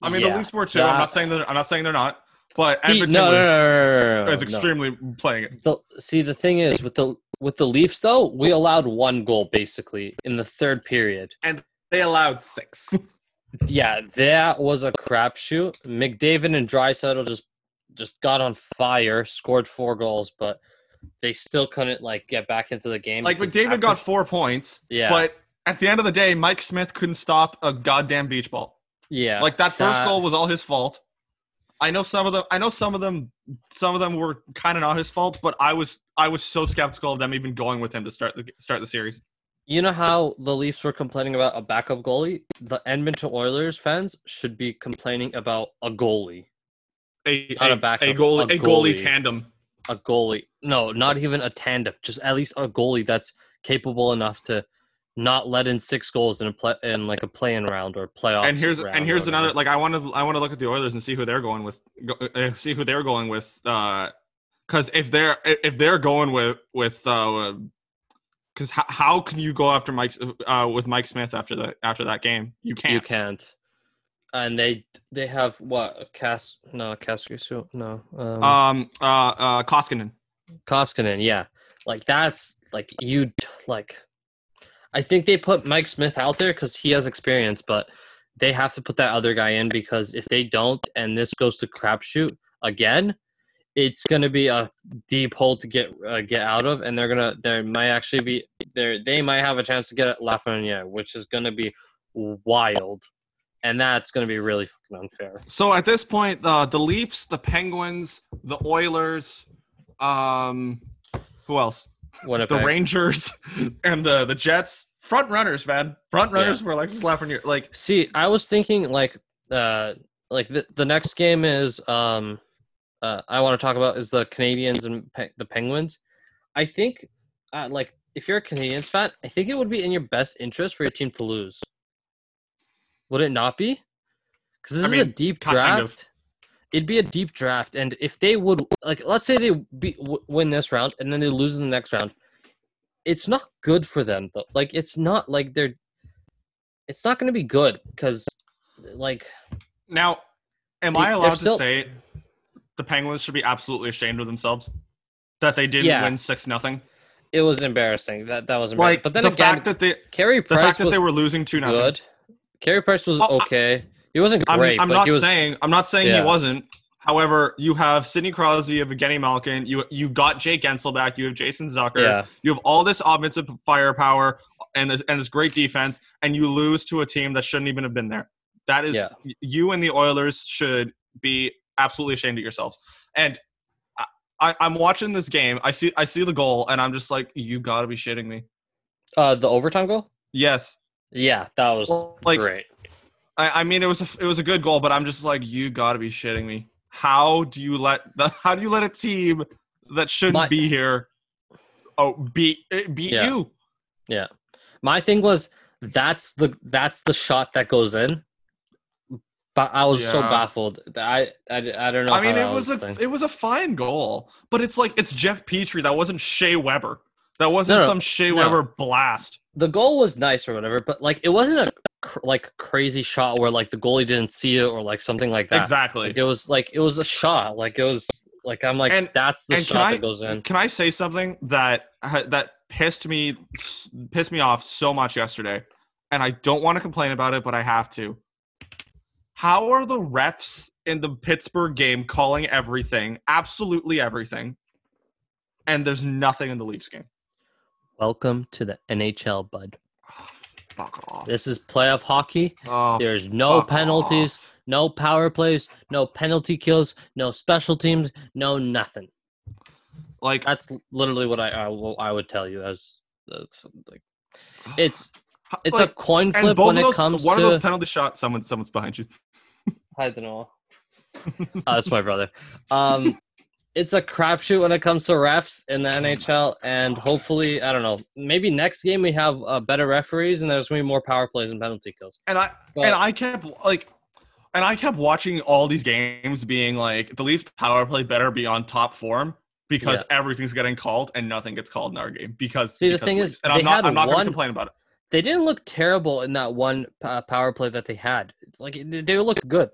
I mean, the Leafs were too. I'm not saying that. I'm not saying they're not. But See, Edmonton no, no, was, no, no, no, no, no, is no. extremely playing it. The, see, the thing is with the with the Leafs though, we allowed one goal basically in the third period. And they allowed six. Yeah, that was a crapshoot. McDavid and Draisaitl just just got on fire, scored four goals, but they still couldn't like get back into the game. like McDavid after- got four points. Yeah. But at the end of the day, Mike Smith couldn't stop a goddamn beach ball. yeah, Like that first that- goal was all his fault. I know some of them. I know some of them. Some of them were kind of not his fault, but I was I was so skeptical of them even going with him to start the start the series. You know how the Leafs were complaining about a backup goalie? The Edmonton Oilers fans should be complaining about a goalie. A Not a a, backup, a goalie a a goalie goalie. tandem. A goalie. No, not even a tandem. Just at least a goalie that's capable enough to not let in six goals in a play in like a play-in round or playoff. and here's and here's another like I want to I want to look at the Oilers and see who they're going with go, uh, see who they're going with because if they're if they're going with with because how, how can you go after Mike uh, with Mike Smith after that after that game? You can't You can't. And they they have what a cast no Kaskisuo no um, um uh uh Koskinen. Koskinen yeah. Like that's like you like I think they put Mike Smith out there because he has experience but they have to put that other guy in because if they don't and this goes to crapshoot again it's gonna be a deep hole to get uh, get out of and they're gonna there might actually be there they might have a chance to get at Lafreniere which is gonna be wild and that's gonna be really fucking unfair. so at this point the the Leafs the Penguins the Oilers um who else Winnipeg. the Rangers and the the Jets front runners man front runners for Alexis Lafreniere like See, I was thinking like uh like the the next game is um uh I want to talk about is the Canadiens and Pe- the Penguins. I think uh, like if you're a Canadiens fan, I think it would be in your best interest for your team to lose. Would it not be? Because this I is a mean, deep kind draft. of. It'd be a deep draft, and if they would like, let's say they be, w- win this round and then they lose in the next round, it's not good for them though. Like, it's not like they're. It's not going to be good because, like, Now, am They- I allowed still- to say the Penguins should be absolutely ashamed of themselves that they didn't Yeah. win six nothing? it was embarrassing. That that was embarrassing. Like, but then the again, fact that they Carey the Price fact that they were losing two nothing. good. Carey Price was Well, I- okay. He wasn't I'm, great, I'm but not he was. saying I'm not saying Yeah. he wasn't. However, you have Sidney Crosby, you have Evgeny Malkin, you you got Jake Guentzel back, you have Jason Zucker, yeah, you have all this offensive firepower and this, and this great defense, and you lose to a team that shouldn't even have been there. That is, Yeah. you and the Oilers should be absolutely ashamed of yourself. And I, I'm watching this game. I see, I see the goal, and I'm just like, you got to be shitting me. uh, the overtime goal. Yes, Yeah, that was like great. I, I mean, it was a, it was a good goal, but I'm just like, you got to be shitting me. How do you let the, how do you let a team that shouldn't My- be here, oh, beat eh, beat Yeah. you? Yeah. My thing was that's the that's the shot that goes in. But I was so baffled. I, I I don't know. I mean, it that was a it was a fine goal, but it's like it's Jeff Petry. That wasn't Shea Weber. That wasn't No, some Shea no. Weber blast. the goal was nice or whatever, but like it wasn't a cr- like crazy shot where like the goalie didn't see it or like something like that. Exactly. Like it was like it was a shot. Like it was like I'm like And- that's the shot I- that goes in. Can I say something that that pissed me pissed me off so much yesterday, and I don't want to complain about it, but I have to. How are the refs in the Pittsburgh game calling everything, absolutely everything, and there's nothing in the Leafs game? Welcome to the NHL, bud. Oh, fuck off. This is playoff hockey. Oh, There's no penalties, off. no power plays, no penalty kills, no special teams, no nothing. Like That's literally what I I, will- I would tell you as like it's it's like, a coin and flip both when of it those, comes one to of those penalty shots. Someone, someone's behind you. Hi, Danoa. uh, that's my brother. Um, it's a crapshoot when it comes to refs in the NHL, and hopefully, I don't know. Maybe next game we have uh, better referees, and there's gonna be more power plays and penalty kills. And I But and I kept like, and I kept watching all these games, being like, the Leafs power play better be on top form because everything's getting called and nothing gets called in our game because. See, the because thing Leafs. is, and I'm not, I'm not gonna complain about it. They didn't look terrible in that one uh, power play that they had. It's like they looked good,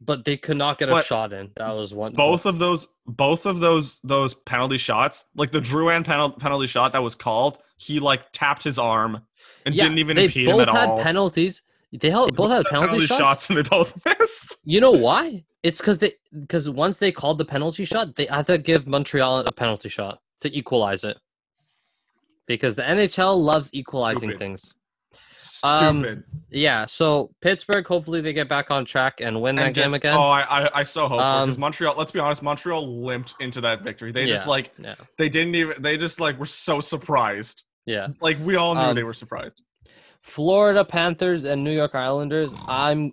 but they could not get a But shot in. That was one. Both of those, both of those, those penalty shots, like the Drouin penal- penalty shot that was called, he like tapped his arm and Yeah, didn't even they impede both him at had all. penalties. They held, both had penalty, shots. and they both missed. You know why? It's because they because once they called the penalty shot, they had to give Montreal a penalty shot to equalize it. Because the NHL loves equalizing Stupid. things. Stupid. Um, Yeah, so Pittsburgh, hopefully they get back on track and win that And game just- again. Oh, I, I, I so hope because Um, Montreal. Let's be honest, Montreal limped into that victory. They just Yeah. like yeah, they didn't even. They just like were so surprised. yeah. Like we all knew Um, they were surprised. Florida Panthers and New York Islanders. I'm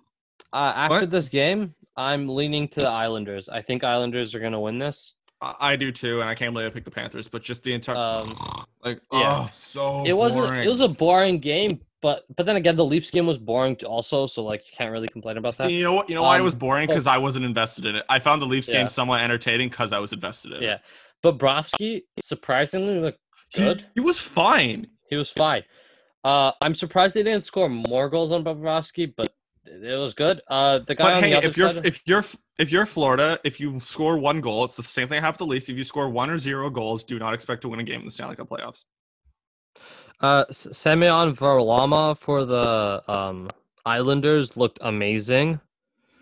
uh, after What? this game, I'm leaning to the Islanders. I think Islanders are gonna win this. I, do too, and I can't believe I picked the Panthers. But just the entire Um, like yeah. oh so it wasn't. boring. It was a boring game, but but then again, the Leafs game was boring also. So like, you can't really complain about that. See, you know what? You know why it Um, was boring? Because I wasn't invested in it. I found the Leafs Yeah. game somewhat entertaining because I was invested in Yeah, it. Yeah, but Brovsky surprisingly looked He- good. He, was fine. He was fine. Uh, I'm surprised they didn't score more goals on Bobrovsky, but it was good. Uh, the guy But on hey, the other if you're side, if you're if you're Florida, if you score one goal, it's the same thing I have the Leafs. If you score one or zero goals, do not expect to win a game in the Stanley Cup playoffs. uh, Semyon Varlamov for the um Islanders looked amazing,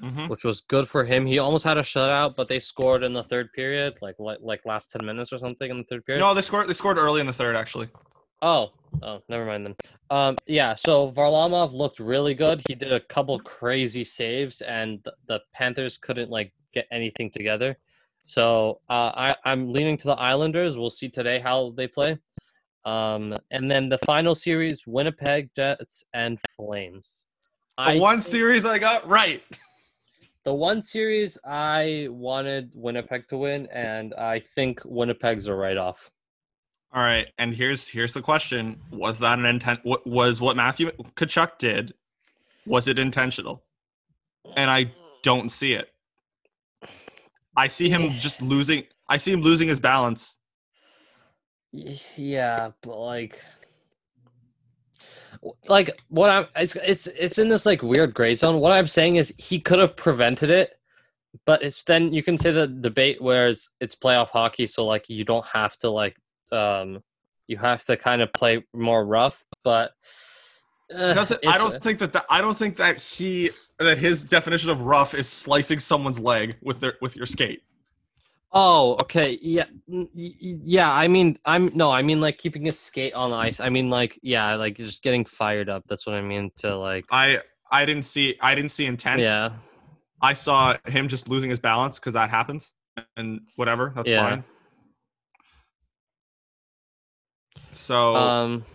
hmm which was good for him. He almost had a shutout, but they scored in the third period, like like, like last ten minutes or something in the third period. No, they scored. They scored early in the third, actually. Oh, oh, never mind then. Um, yeah. So Varlamov looked really good. He did a couple crazy saves, and the, the Panthers couldn't like get anything together. So uh, I I'm leaning to the Islanders. We'll see today how they play. Um, and then the final series: Winnipeg Jets and Flames. The I one series I got right. the one series I wanted Winnipeg to win, and I think Winnipeg's a write-off. All right, and here's here's the question: Was that an intent? What was what Matthew Tkachuk did? Was it intentional? And I don't see it. I see him just losing. I see him losing his balance. Yeah, but like, like what I'm it's it's it's in this like weird gray zone. What I'm saying is he could have prevented it, but it's then you can say the debate where it's it's playoff hockey, so like you don't have to like um you have to kind of play more rough, but. uh, Doesn't I don't think that, that I don't think that he that his definition of rough is slicing someone's leg with their with your skate. Oh, okay. Yeah. n- y- y- Yeah, I mean I'm no, I mean like keeping a skate on ice. I mean like yeah, like just getting fired up. That's what I mean to like I I didn't see I didn't see intent. Yeah. I saw him just losing his balance because that happens and whatever. That's Yeah. fine. So Um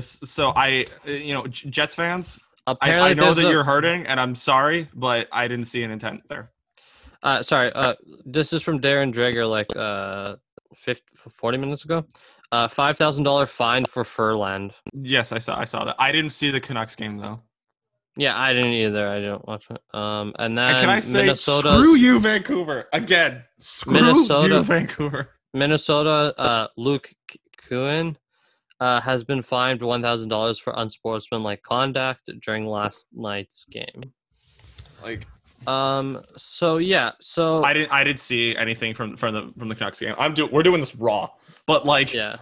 so I you know Jets fans, I, apparently I know that a- you're hurting and I'm sorry, but I didn't see an intent there. uh sorry, uh this is from Darren Dreger like uh 50, 40 minutes ago. Uh $5,000 fine for Furland. Yes, I saw I saw that. I didn't see the Canucks game though. Yeah, I didn't either. I didn't watch it. Um and then And can I say Minnesota screw you Vancouver again. Screw Minnesota- you Vancouver. Minnesota, uh, Luke Kunin uh, has been fined one thousand dollars for unsportsmanlike conduct during last night's game. Like Um. So yeah. So I didn't I didn't see anything from from the from the Canucks game. I'm do we're doing this raw. But like yeah.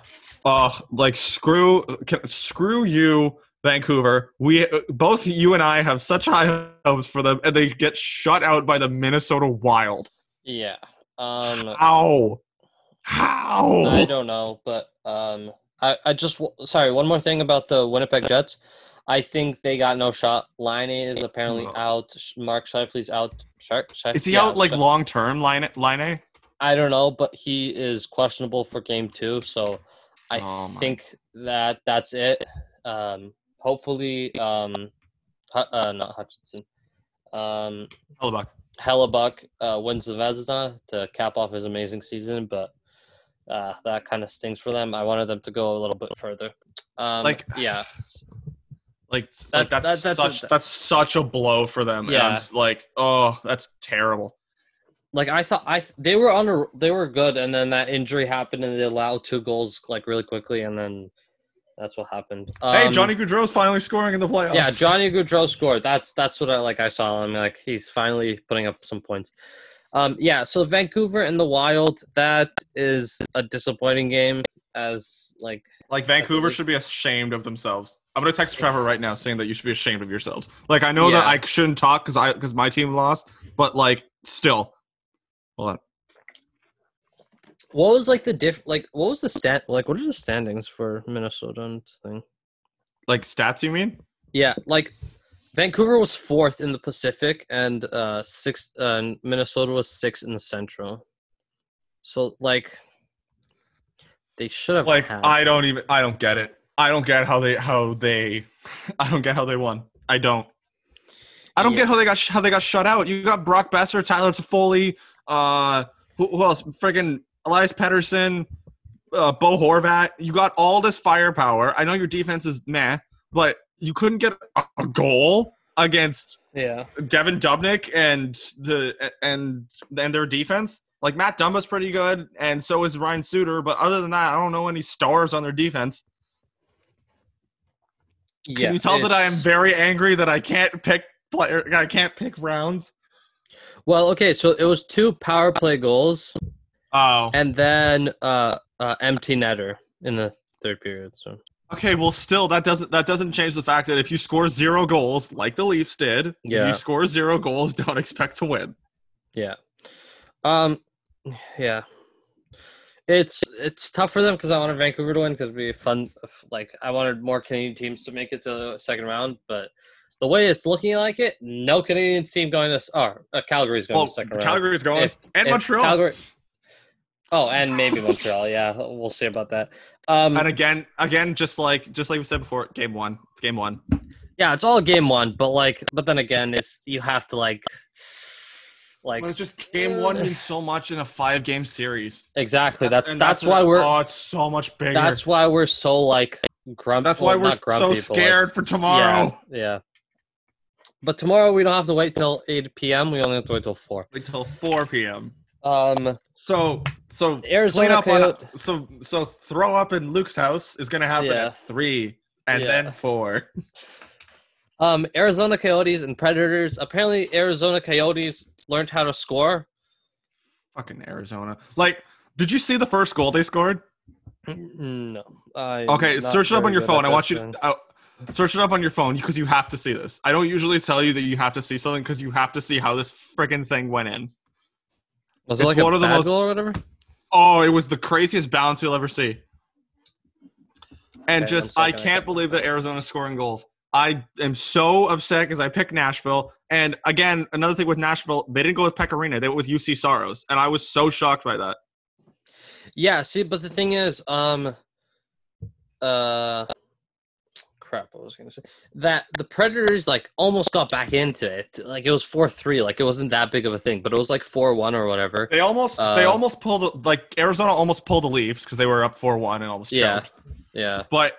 uh like screw screw you Vancouver. We both you and I have such high hopes for them, and they get shut out by the Minnesota Wild. Yeah. Um, How? How? I don't know, but um, I, I just sorry. One more thing about the Winnipeg Jets. I think they got no shot. Laine is apparently No. out. Mark Scheifele's out. Shark, Is he yeah, out like long term? Line line A. I don't know, but he is questionable for game two. So I Oh think that that's it. Um, hopefully, um, uh, not Hutchinson. Um, Hellebuyck. Hellebuyck uh, wins the Vezina to cap off his amazing season, but uh, that kind of stings for them. I wanted them to go a little bit further. Um, Like- yeah, Like, That- like that's that- that's- such that's such a blow for them. Yeah. like, oh, that's terrible. like I thought, I they were on a they were good, and then that injury happened, and they allowed two goals like really quickly, and then that's what happened. hey, Um, Johnny Gaudreau's finally scoring in the playoffs. Yeah, Johnny Gaudreau scored. That's that's what I like. I saw him like he's finally putting up some points. Um, yeah. So Vancouver and the Wild. That is a disappointing game. As like Like Vancouver should be ashamed of themselves. I'm gonna text Trevor right now saying that you should be ashamed of yourselves. Like I know that I shouldn't talk because I because my team lost, but like still, hold on. what was like the diff? Like what was the stat? Like what are the standings for Minnesota and thing? Like stats, you mean? Yeah, like Vancouver was fourth in the Pacific, and uh sixth. Uh, Minnesota was sixth in the Central. So like they should have Like had. I don't even I don't get it. I don't get how they how they I don't get how they won. I don't. I don't Yeah. get how they got sh- how they got shut out. You got Brock Boeser, Tyler Toffoli, uh, who, who else? Friggin' Elias Pettersson, uh, Bo Horvat. You got all this firepower. I know your defense is meh, but you couldn't get a, goal against yeah. Devan Dubnyk and the and and their defense. Like Matt Dumba's pretty good, and so is Ryan Suter. But other than that, I don't know any stars on their defense. Can you tell that I am very angry that I can't pick player? I can't pick rounds. Well, okay, so it was two power play goals Oh, and then uh, uh empty netter in the third period. So okay. Well, still, that doesn't that doesn't change the fact that if you score zero goals, like the Leafs did, Yeah. you score zero goals, don't expect to win. yeah, um, yeah, it's it's tough for them because I wanted Vancouver to win because it'd be fun. Like I wanted more Canadian teams to make it to the second round, but the way it's looking like it, no Canadian team going to oh, uh, Calgary's going Well, to the second round. Calgary's going, If- and If Montreal. Calgary, oh, and maybe Montreal. Yeah, we'll see about that. Um, and again, again, just like just like we said before, game one. It's game one. Yeah, it's all game one, but like, but then again, it's you have to like, like But it's just game one means so much in a five game series. exactly. That's and that's, why we're oh, it's so much bigger. that's why we're so like grumpy. That's why we're so scared for tomorrow. Yeah, yeah. But tomorrow we don't have to wait till eight p.m. We only have to wait till four. Wait till four p.m. Um, So so Arizona up on so so throw up in Luke's house is gonna happen Yeah. at three and Yeah. then four. um, Arizona Coyotes and Predators. Apparently, Arizona Coyotes learned how to score. Fucking Arizona. Like, did you see the first goal they scored? No. I Okay, search it up on your phone. I want you to search it up on your phone because you have to see this. I don't usually tell you that you have to see something because you have to see how this freaking thing went in. Was it it's like a one of the most- or whatever? Oh, it was the craziest bounce you'll ever see. And Okay, just, I can't can't believe that Arizona's scoring goals. I am so upset because I picked Nashville. And again, another thing with Nashville, they didn't go with Pekka Rinne, they went with Juuse Saros. And I was so shocked by that. Yeah, see, but the thing is, um, uh, crap, what was I gonna say? That the Predators like almost got back into it. Like it was four three. Like it wasn't that big of a thing, but it was like four one or whatever. They almost, they Uh, almost pulled, like, Arizona almost pulled the Leafs because they were up 4 1 and almost Yeah. choked. Yeah. But,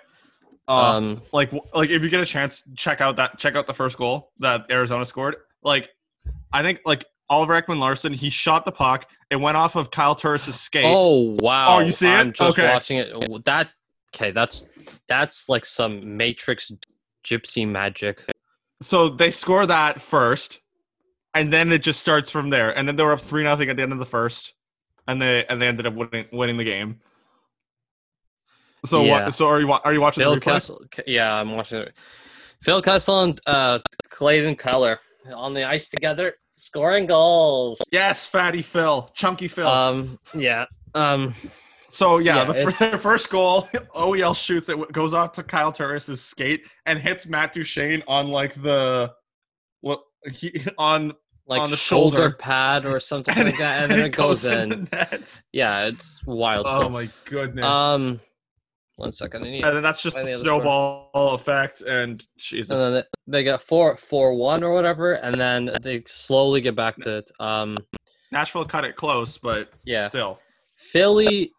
uh, Um. like like if you get a chance check out that check out the first goal that arizona scored like i think like oliver ekman-larsson he shot the puck it went off of kyle turris's skate Oh wow! Oh, you see it? I'm just Okay. watching it. That okay? That's that's like some Matrix gypsy magic. so they score that first and then it just starts from there and then they were up three nothing at the end of the first and they and they ended up winning winning the game So Yeah. what? So are you are you watching Phil the replay? Kessel. Yeah, I'm watching it. Phil Kessel and uh, Clayton Keller on the ice together, scoring goals. Yes, Fatty Phil, Chunky Phil. Um, yeah. Um, so yeah, yeah, the, the first goal, OEL shoots it, goes off to Kyle Turris's skate and hits Matt Duchene on like the what he on like On the shoulder, shoulder. pad or something like that, and then it goes in. the net. Yeah, it's wild. Oh my goodness. um, one second. I need. and then that's just the other score. snowball effect, and Jesus. And then they- got four, four, one or whatever, and then they slowly get back to it. Um, Nashville cut it close, but Yeah. still. Philly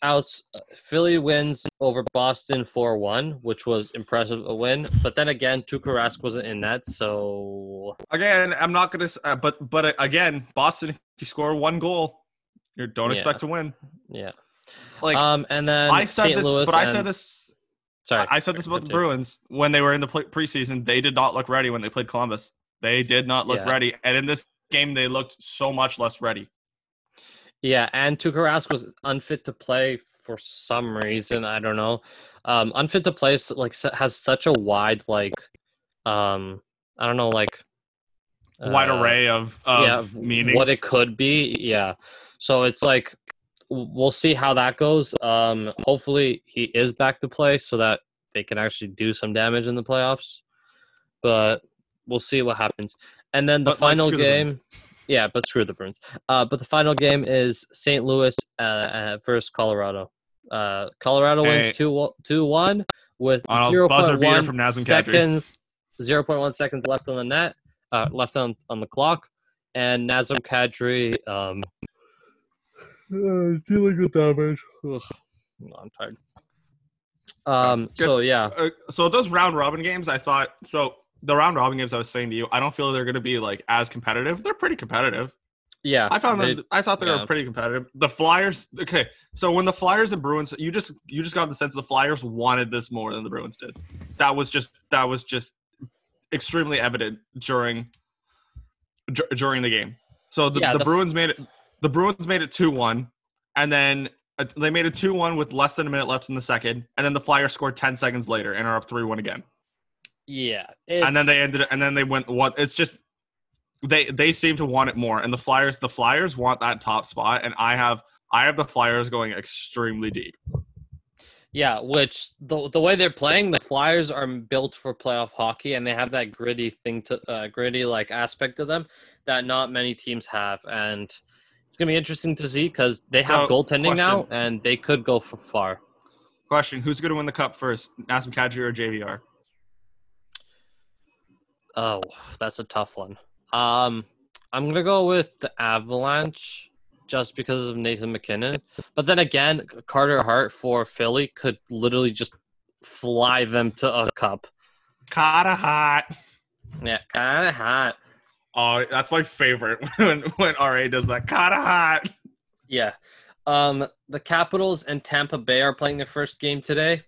outs. Philly wins over Boston four one, which was impressive a win. But then again, Tuukka Rask wasn't in that, so Again, I'm not gonna. Uh, but but uh, again, Boston, if you score one goal, you don't Yeah. expect to win. yeah. Like um, and then I said St. this, Louis but I said this. Sorry, I said this about the. Bruins when they were in the preseason. They did not look ready when they played Columbus. They did not look Yeah. ready, and in this game, they looked so much less ready. Yeah, and Tuukka Rask was unfit to play for some reason. I don't know. Um, unfit to play like has such a wide like, um, I don't know like Wide uh, array of of yeah, meaning. what it could be. Yeah, so it's like we'll see how that goes. Um, hopefully he is back to play so that they can actually do some damage in the playoffs. But we'll see what happens. And then the But, like, final the game, yeah, but screw the Bruins. Uh, but the final game is St. Louis uh, uh, versus Colorado. Uh, Colorado Hey. wins 2 2 1 with On a zero buzzer point beater from seconds, 0.1 seconds left on the net, uh, left on, on the clock. And Nazem Kadri um, dealing with damage. Ugh, I'm tired. Um, Good. so, yeah. uh, so those round robin games, I thought so. The round robin games, I was saying to you, I don't feel they're going to be like as competitive. They're pretty competitive. Yeah. I found they- them. I thought they yeah. were pretty competitive. The Flyers. Okay, so when the Flyers and Bruins, you just you just got the sense the Flyers wanted this more than the Bruins did. That was just that was just extremely evident during dur- during the game. So the, Yeah, the, the f- Bruins made it. The Bruins made it two one, and then uh, they made it two one with less than a minute left in the second, and then the Flyers scored ten seconds later and are up three one again. Yeah. and then they ended and then they went what it's just they they seem to want it more and the flyers the flyers want that top spot and i have i have the flyers going extremely deep Yeah, which the the way they're playing, the Flyers are built for playoff hockey, and they have that gritty thing to uh, gritty like aspect to them that not many teams have, and it's gonna be interesting to see because they have So, goaltending now, and they could go for far. question who's to win the cup first Nazem Kadri or jvr Oh, that's a tough one. Um, I'm gonna go with the Avalanche just because of Nathan MacKinnon, but then again, Carter Hart for Philly could literally just fly them to a cup. Kata Hart. Yeah, kind Hart. oh that's my favorite when when ra does that Kata Hart. Yeah. Um, the Capitals and Tampa Bay are playing their first game today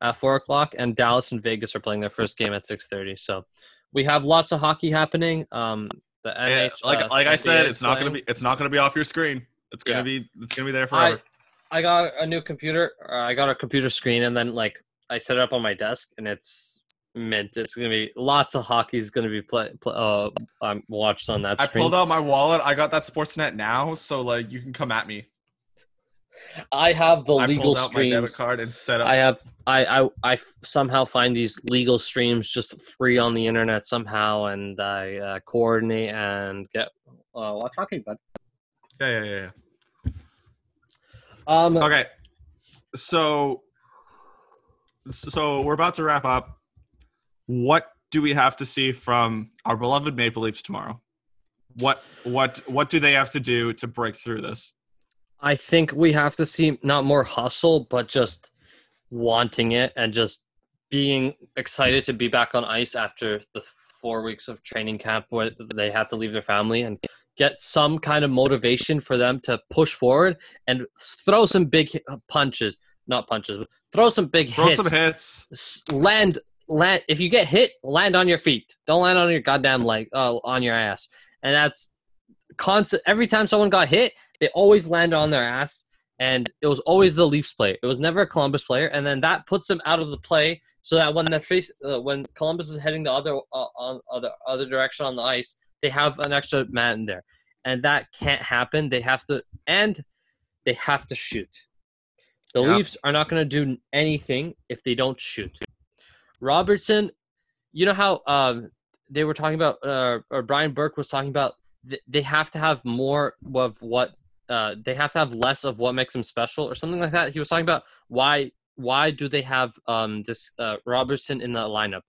at four o'clock, and Dallas and Vegas are playing their first game at six thirty. So we have lots of hockey happening. Um, the Yeah, NH, like uh, like i said is it's not going to be it's not to be off your screen it's going to be it's to be there forever I got a new computer. I got a computer screen, and then like I set it up on my desk, and it's mint. It's gonna be lots of hockey is gonna be play, play uh um, watched on that i pulled out my wallet i got that sportsnet now so like you can come at me I have the i legal pulled out my debit streams. card and set up I have I, I I somehow find these legal streams just free on the internet somehow, and I uh, coordinate and get uh, watch hockey. But yeah yeah yeah, yeah. um, Okay. So so we're about to wrap up. What do we have to see from our beloved Maple Leafs tomorrow? What what what do they have to do to break through this? I think we have to see not more hustle, but just wanting it and just being excited to be back on ice after the four weeks of training camp where they had to leave their family and get some kind of motivation for them to push forward and throw some big punches, not punches, but throw some big Throw hits. some hits. Land land if you get hit land on your feet don't land on your goddamn leg uh, on your ass and that's constant every time someone got hit they always land on their ass and it was always the Leafs player. It was never a Columbus player, and then that puts them out of the play so that when they face uh, when Columbus is heading the other uh, on other other direction on the ice, they have an extra man in there, and that can't happen. They have to and they have to shoot. The Yeah. Leafs are not going to do anything if they don't shoot. Robertson, you know how um, they were talking about, uh, or Brian Burke was talking about, th- they have to have more of what uh, they have to have less of what makes them special, or something like that. He was talking about why why do they have um, this uh, Robertson in the lineup?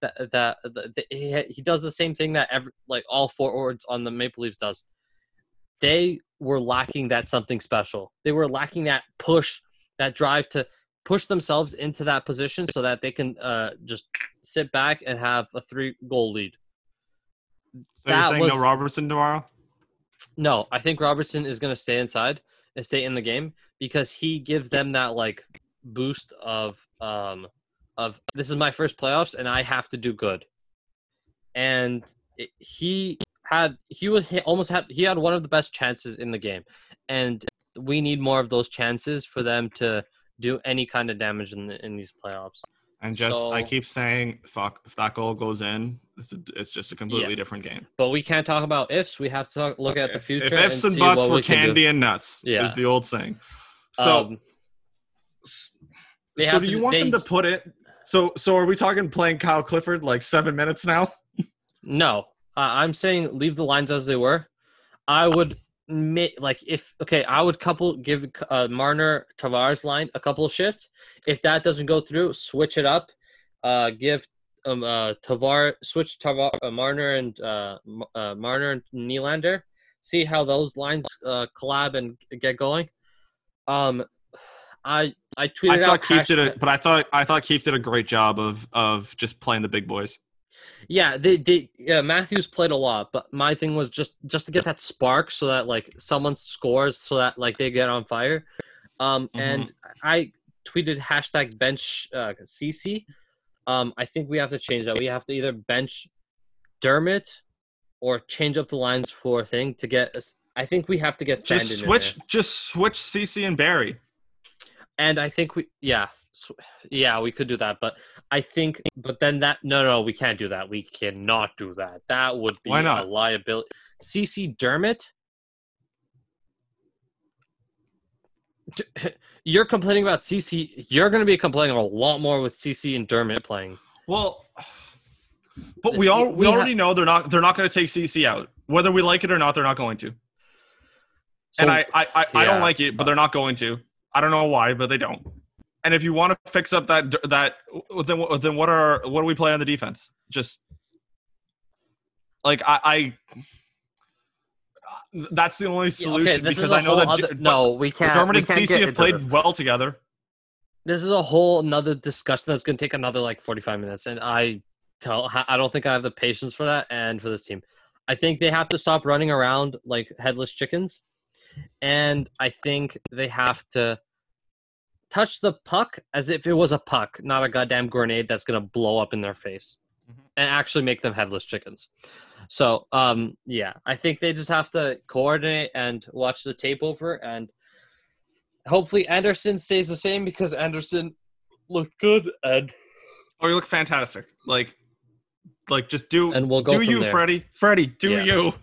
That that, that he, he does the same thing that every like all forwards on the Maple Leafs does. They were lacking that something special. They were lacking that push, that drive to push themselves into that position so that they can uh, just sit back and have a three goal lead. So you're saying no Robertson tomorrow? No, I think Robertson is going to stay inside and stay in the game because he gives them that like boost of um of this is my first playoffs and I have to do good. And it, he had he was he almost had he had one of the best chances in the game, and we need more of those chances for them to do any kind of damage in the, in these playoffs. And just I keep saying, fuck, if that goal goes in, it's a, it's just a completely different game. But we can't talk about ifs. We have to talk, look at the future. If ifs and see buts were we can do. candy and nuts, Yeah. is the old saying. So, Um, they so do to- you want they- them to put it? So, so are we talking playing Kyle Clifford like seven minutes now? No, uh, I'm saying leave the lines as they were. I would like if okay, I would couple give uh, Marner Tavares line a couple of shifts. If that doesn't go through, switch it up. Uh, give um uh Tavar switch Tavar uh, Marner and uh, uh Marner and Nylander. See how those lines uh collab and get going. Um, I I tweeted I out thought Keefe did it, but I thought I thought Keefe did a great job of of just playing the big boys. Yeah, they they yeah, Matthews played a lot, but my thing was just just to get that spark so that like someone scores so that like they get on fire. Um Mhm. and I tweeted hashtag bench uh Ceci. Um I think we have to change that. We have to either bench Dermott or change up the lines for thing to get us I think we have to get Sandin Just in switch, just switch Ceci and Barrie. And I think we yeah, sw- yeah, we could do that, but I think but then that no no, we can't do that. We cannot do that. That would be Why not? a liability. Ceci Dermott You're complaining about Ceci. You're going to be complaining a lot more with Ceci and Dermott playing. Well, but we uh, all we, We ha- already know they're not they're not going to take Ceci out. Whether we like it or not, they're not going to. So, and I I, I, I don't like it, but they're uh, not going to. I don't know why, but they don't. And if you want to fix up that that then what- then what are what do we play on the defense? Just like I. I that's the only Yeah, solution okay, because I know that other, no, we can't. Dermott we and Ceci have played this. well together. This is a whole another discussion that's going to take another like 45 minutes, and I tell I don't think I have the patience for that and for this team. I think they have to stop running around like headless chickens, and I think they have to touch the puck as if it was a puck, not a goddamn grenade that's going to blow up in their face, Mhm. and actually make them headless chickens. So, um, yeah, I think they just have to coordinate and watch the tape over, and hopefully Andersen stays the same because Andersen looked good, and Oh, you look fantastic. Like, like just do and we'll go do you, there. Freddie? Freddie, do Yeah. you?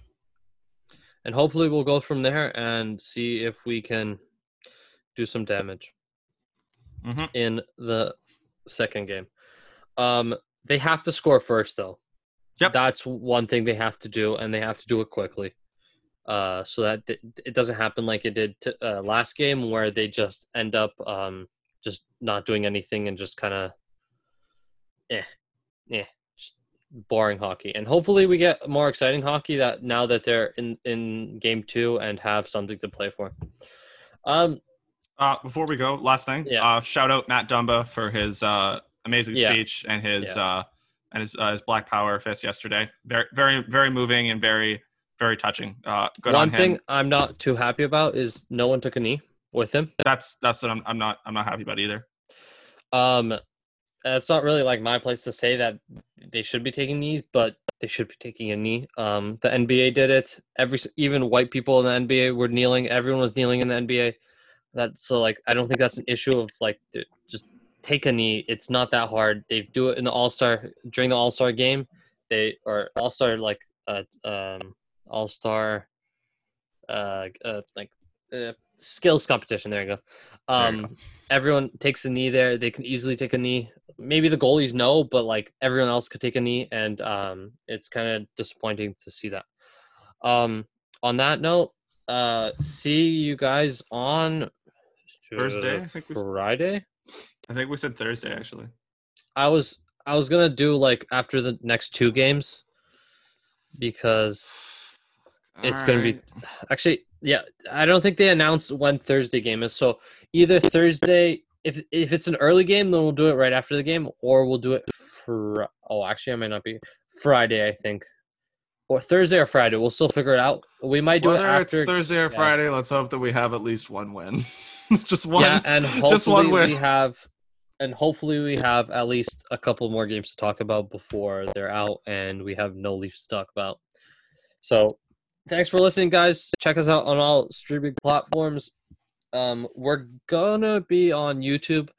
and hopefully we'll go from there and see if we can do some damage Mhm. in the second game. Um, they have to score first, though. Yep. That's one thing they have to do, and they have to do it quickly, uh, so that th- it doesn't happen like it did to, uh, last game, where they just end up um, just not doing anything and just kind of, eh, eh, just boring hockey. And hopefully, we get more exciting hockey that now that they're in in game two and have something to play for. Um, Uh, before we go, last thing. Yeah. Uh, shout out Matt Dumba for his uh, amazing Yeah. speech and his uh, and his uh, his Black Power fist yesterday. Very very very moving and very very touching. Uh, good one on him. thing I'm not too happy about is no one took a knee with him. That's that's what I'm, I'm not I'm not happy about either. Um, it's not really like my place to say that they should be taking knees, but they should be taking a knee. Um, the NBA did it. Every even white people in the NBA were kneeling. Everyone was kneeling in the NBA. That so like I don't think that's an issue of like just take a knee. It's not that hard. They do it in the All Star during the All Star game. They or All Star like uh um All Star uh, uh like uh, skills competition. There you go. There you Um, everyone takes a knee there. They can easily take a knee. Maybe the goalies know, but like everyone else could take a knee, and um, it's kind of disappointing to see that. Um, on that note, uh, see you guys on Thursday, I think we- Friday. I think we said Thursday actually. I was I was gonna do like after the next two games because it's gonna be actually yeah i don't think they announced when thursday game is so either thursday if if it's an early game then we'll do it right after the game or we'll do it for oh actually i might not be friday i think or thursday or friday we'll still figure it out we might do Whether it after it's Thursday or yeah. Friday, let's hope that we have at least one win. Just one. yeah and hopefully we have and hopefully we have at least a couple more games to talk about before they're out and we have no leafs to talk about. So thanks for listening guys. Check us out on all streaming platforms. Um we're gonna be on youtube.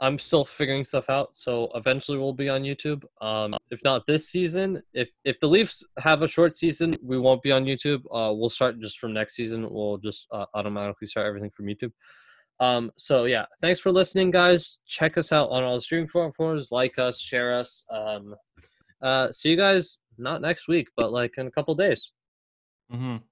I'm still figuring stuff out so eventually we'll be on youtube. Um if not this season if if the leafs have a short season we won't be on youtube. Uh we'll start just from next season. We'll just uh, automatically start everything from youtube um, so yeah, thanks for listening, guys. Check us out on all the streaming platforms. Like us, share us. Um, uh, see you guys not next week, but like in a couple days. Mhm.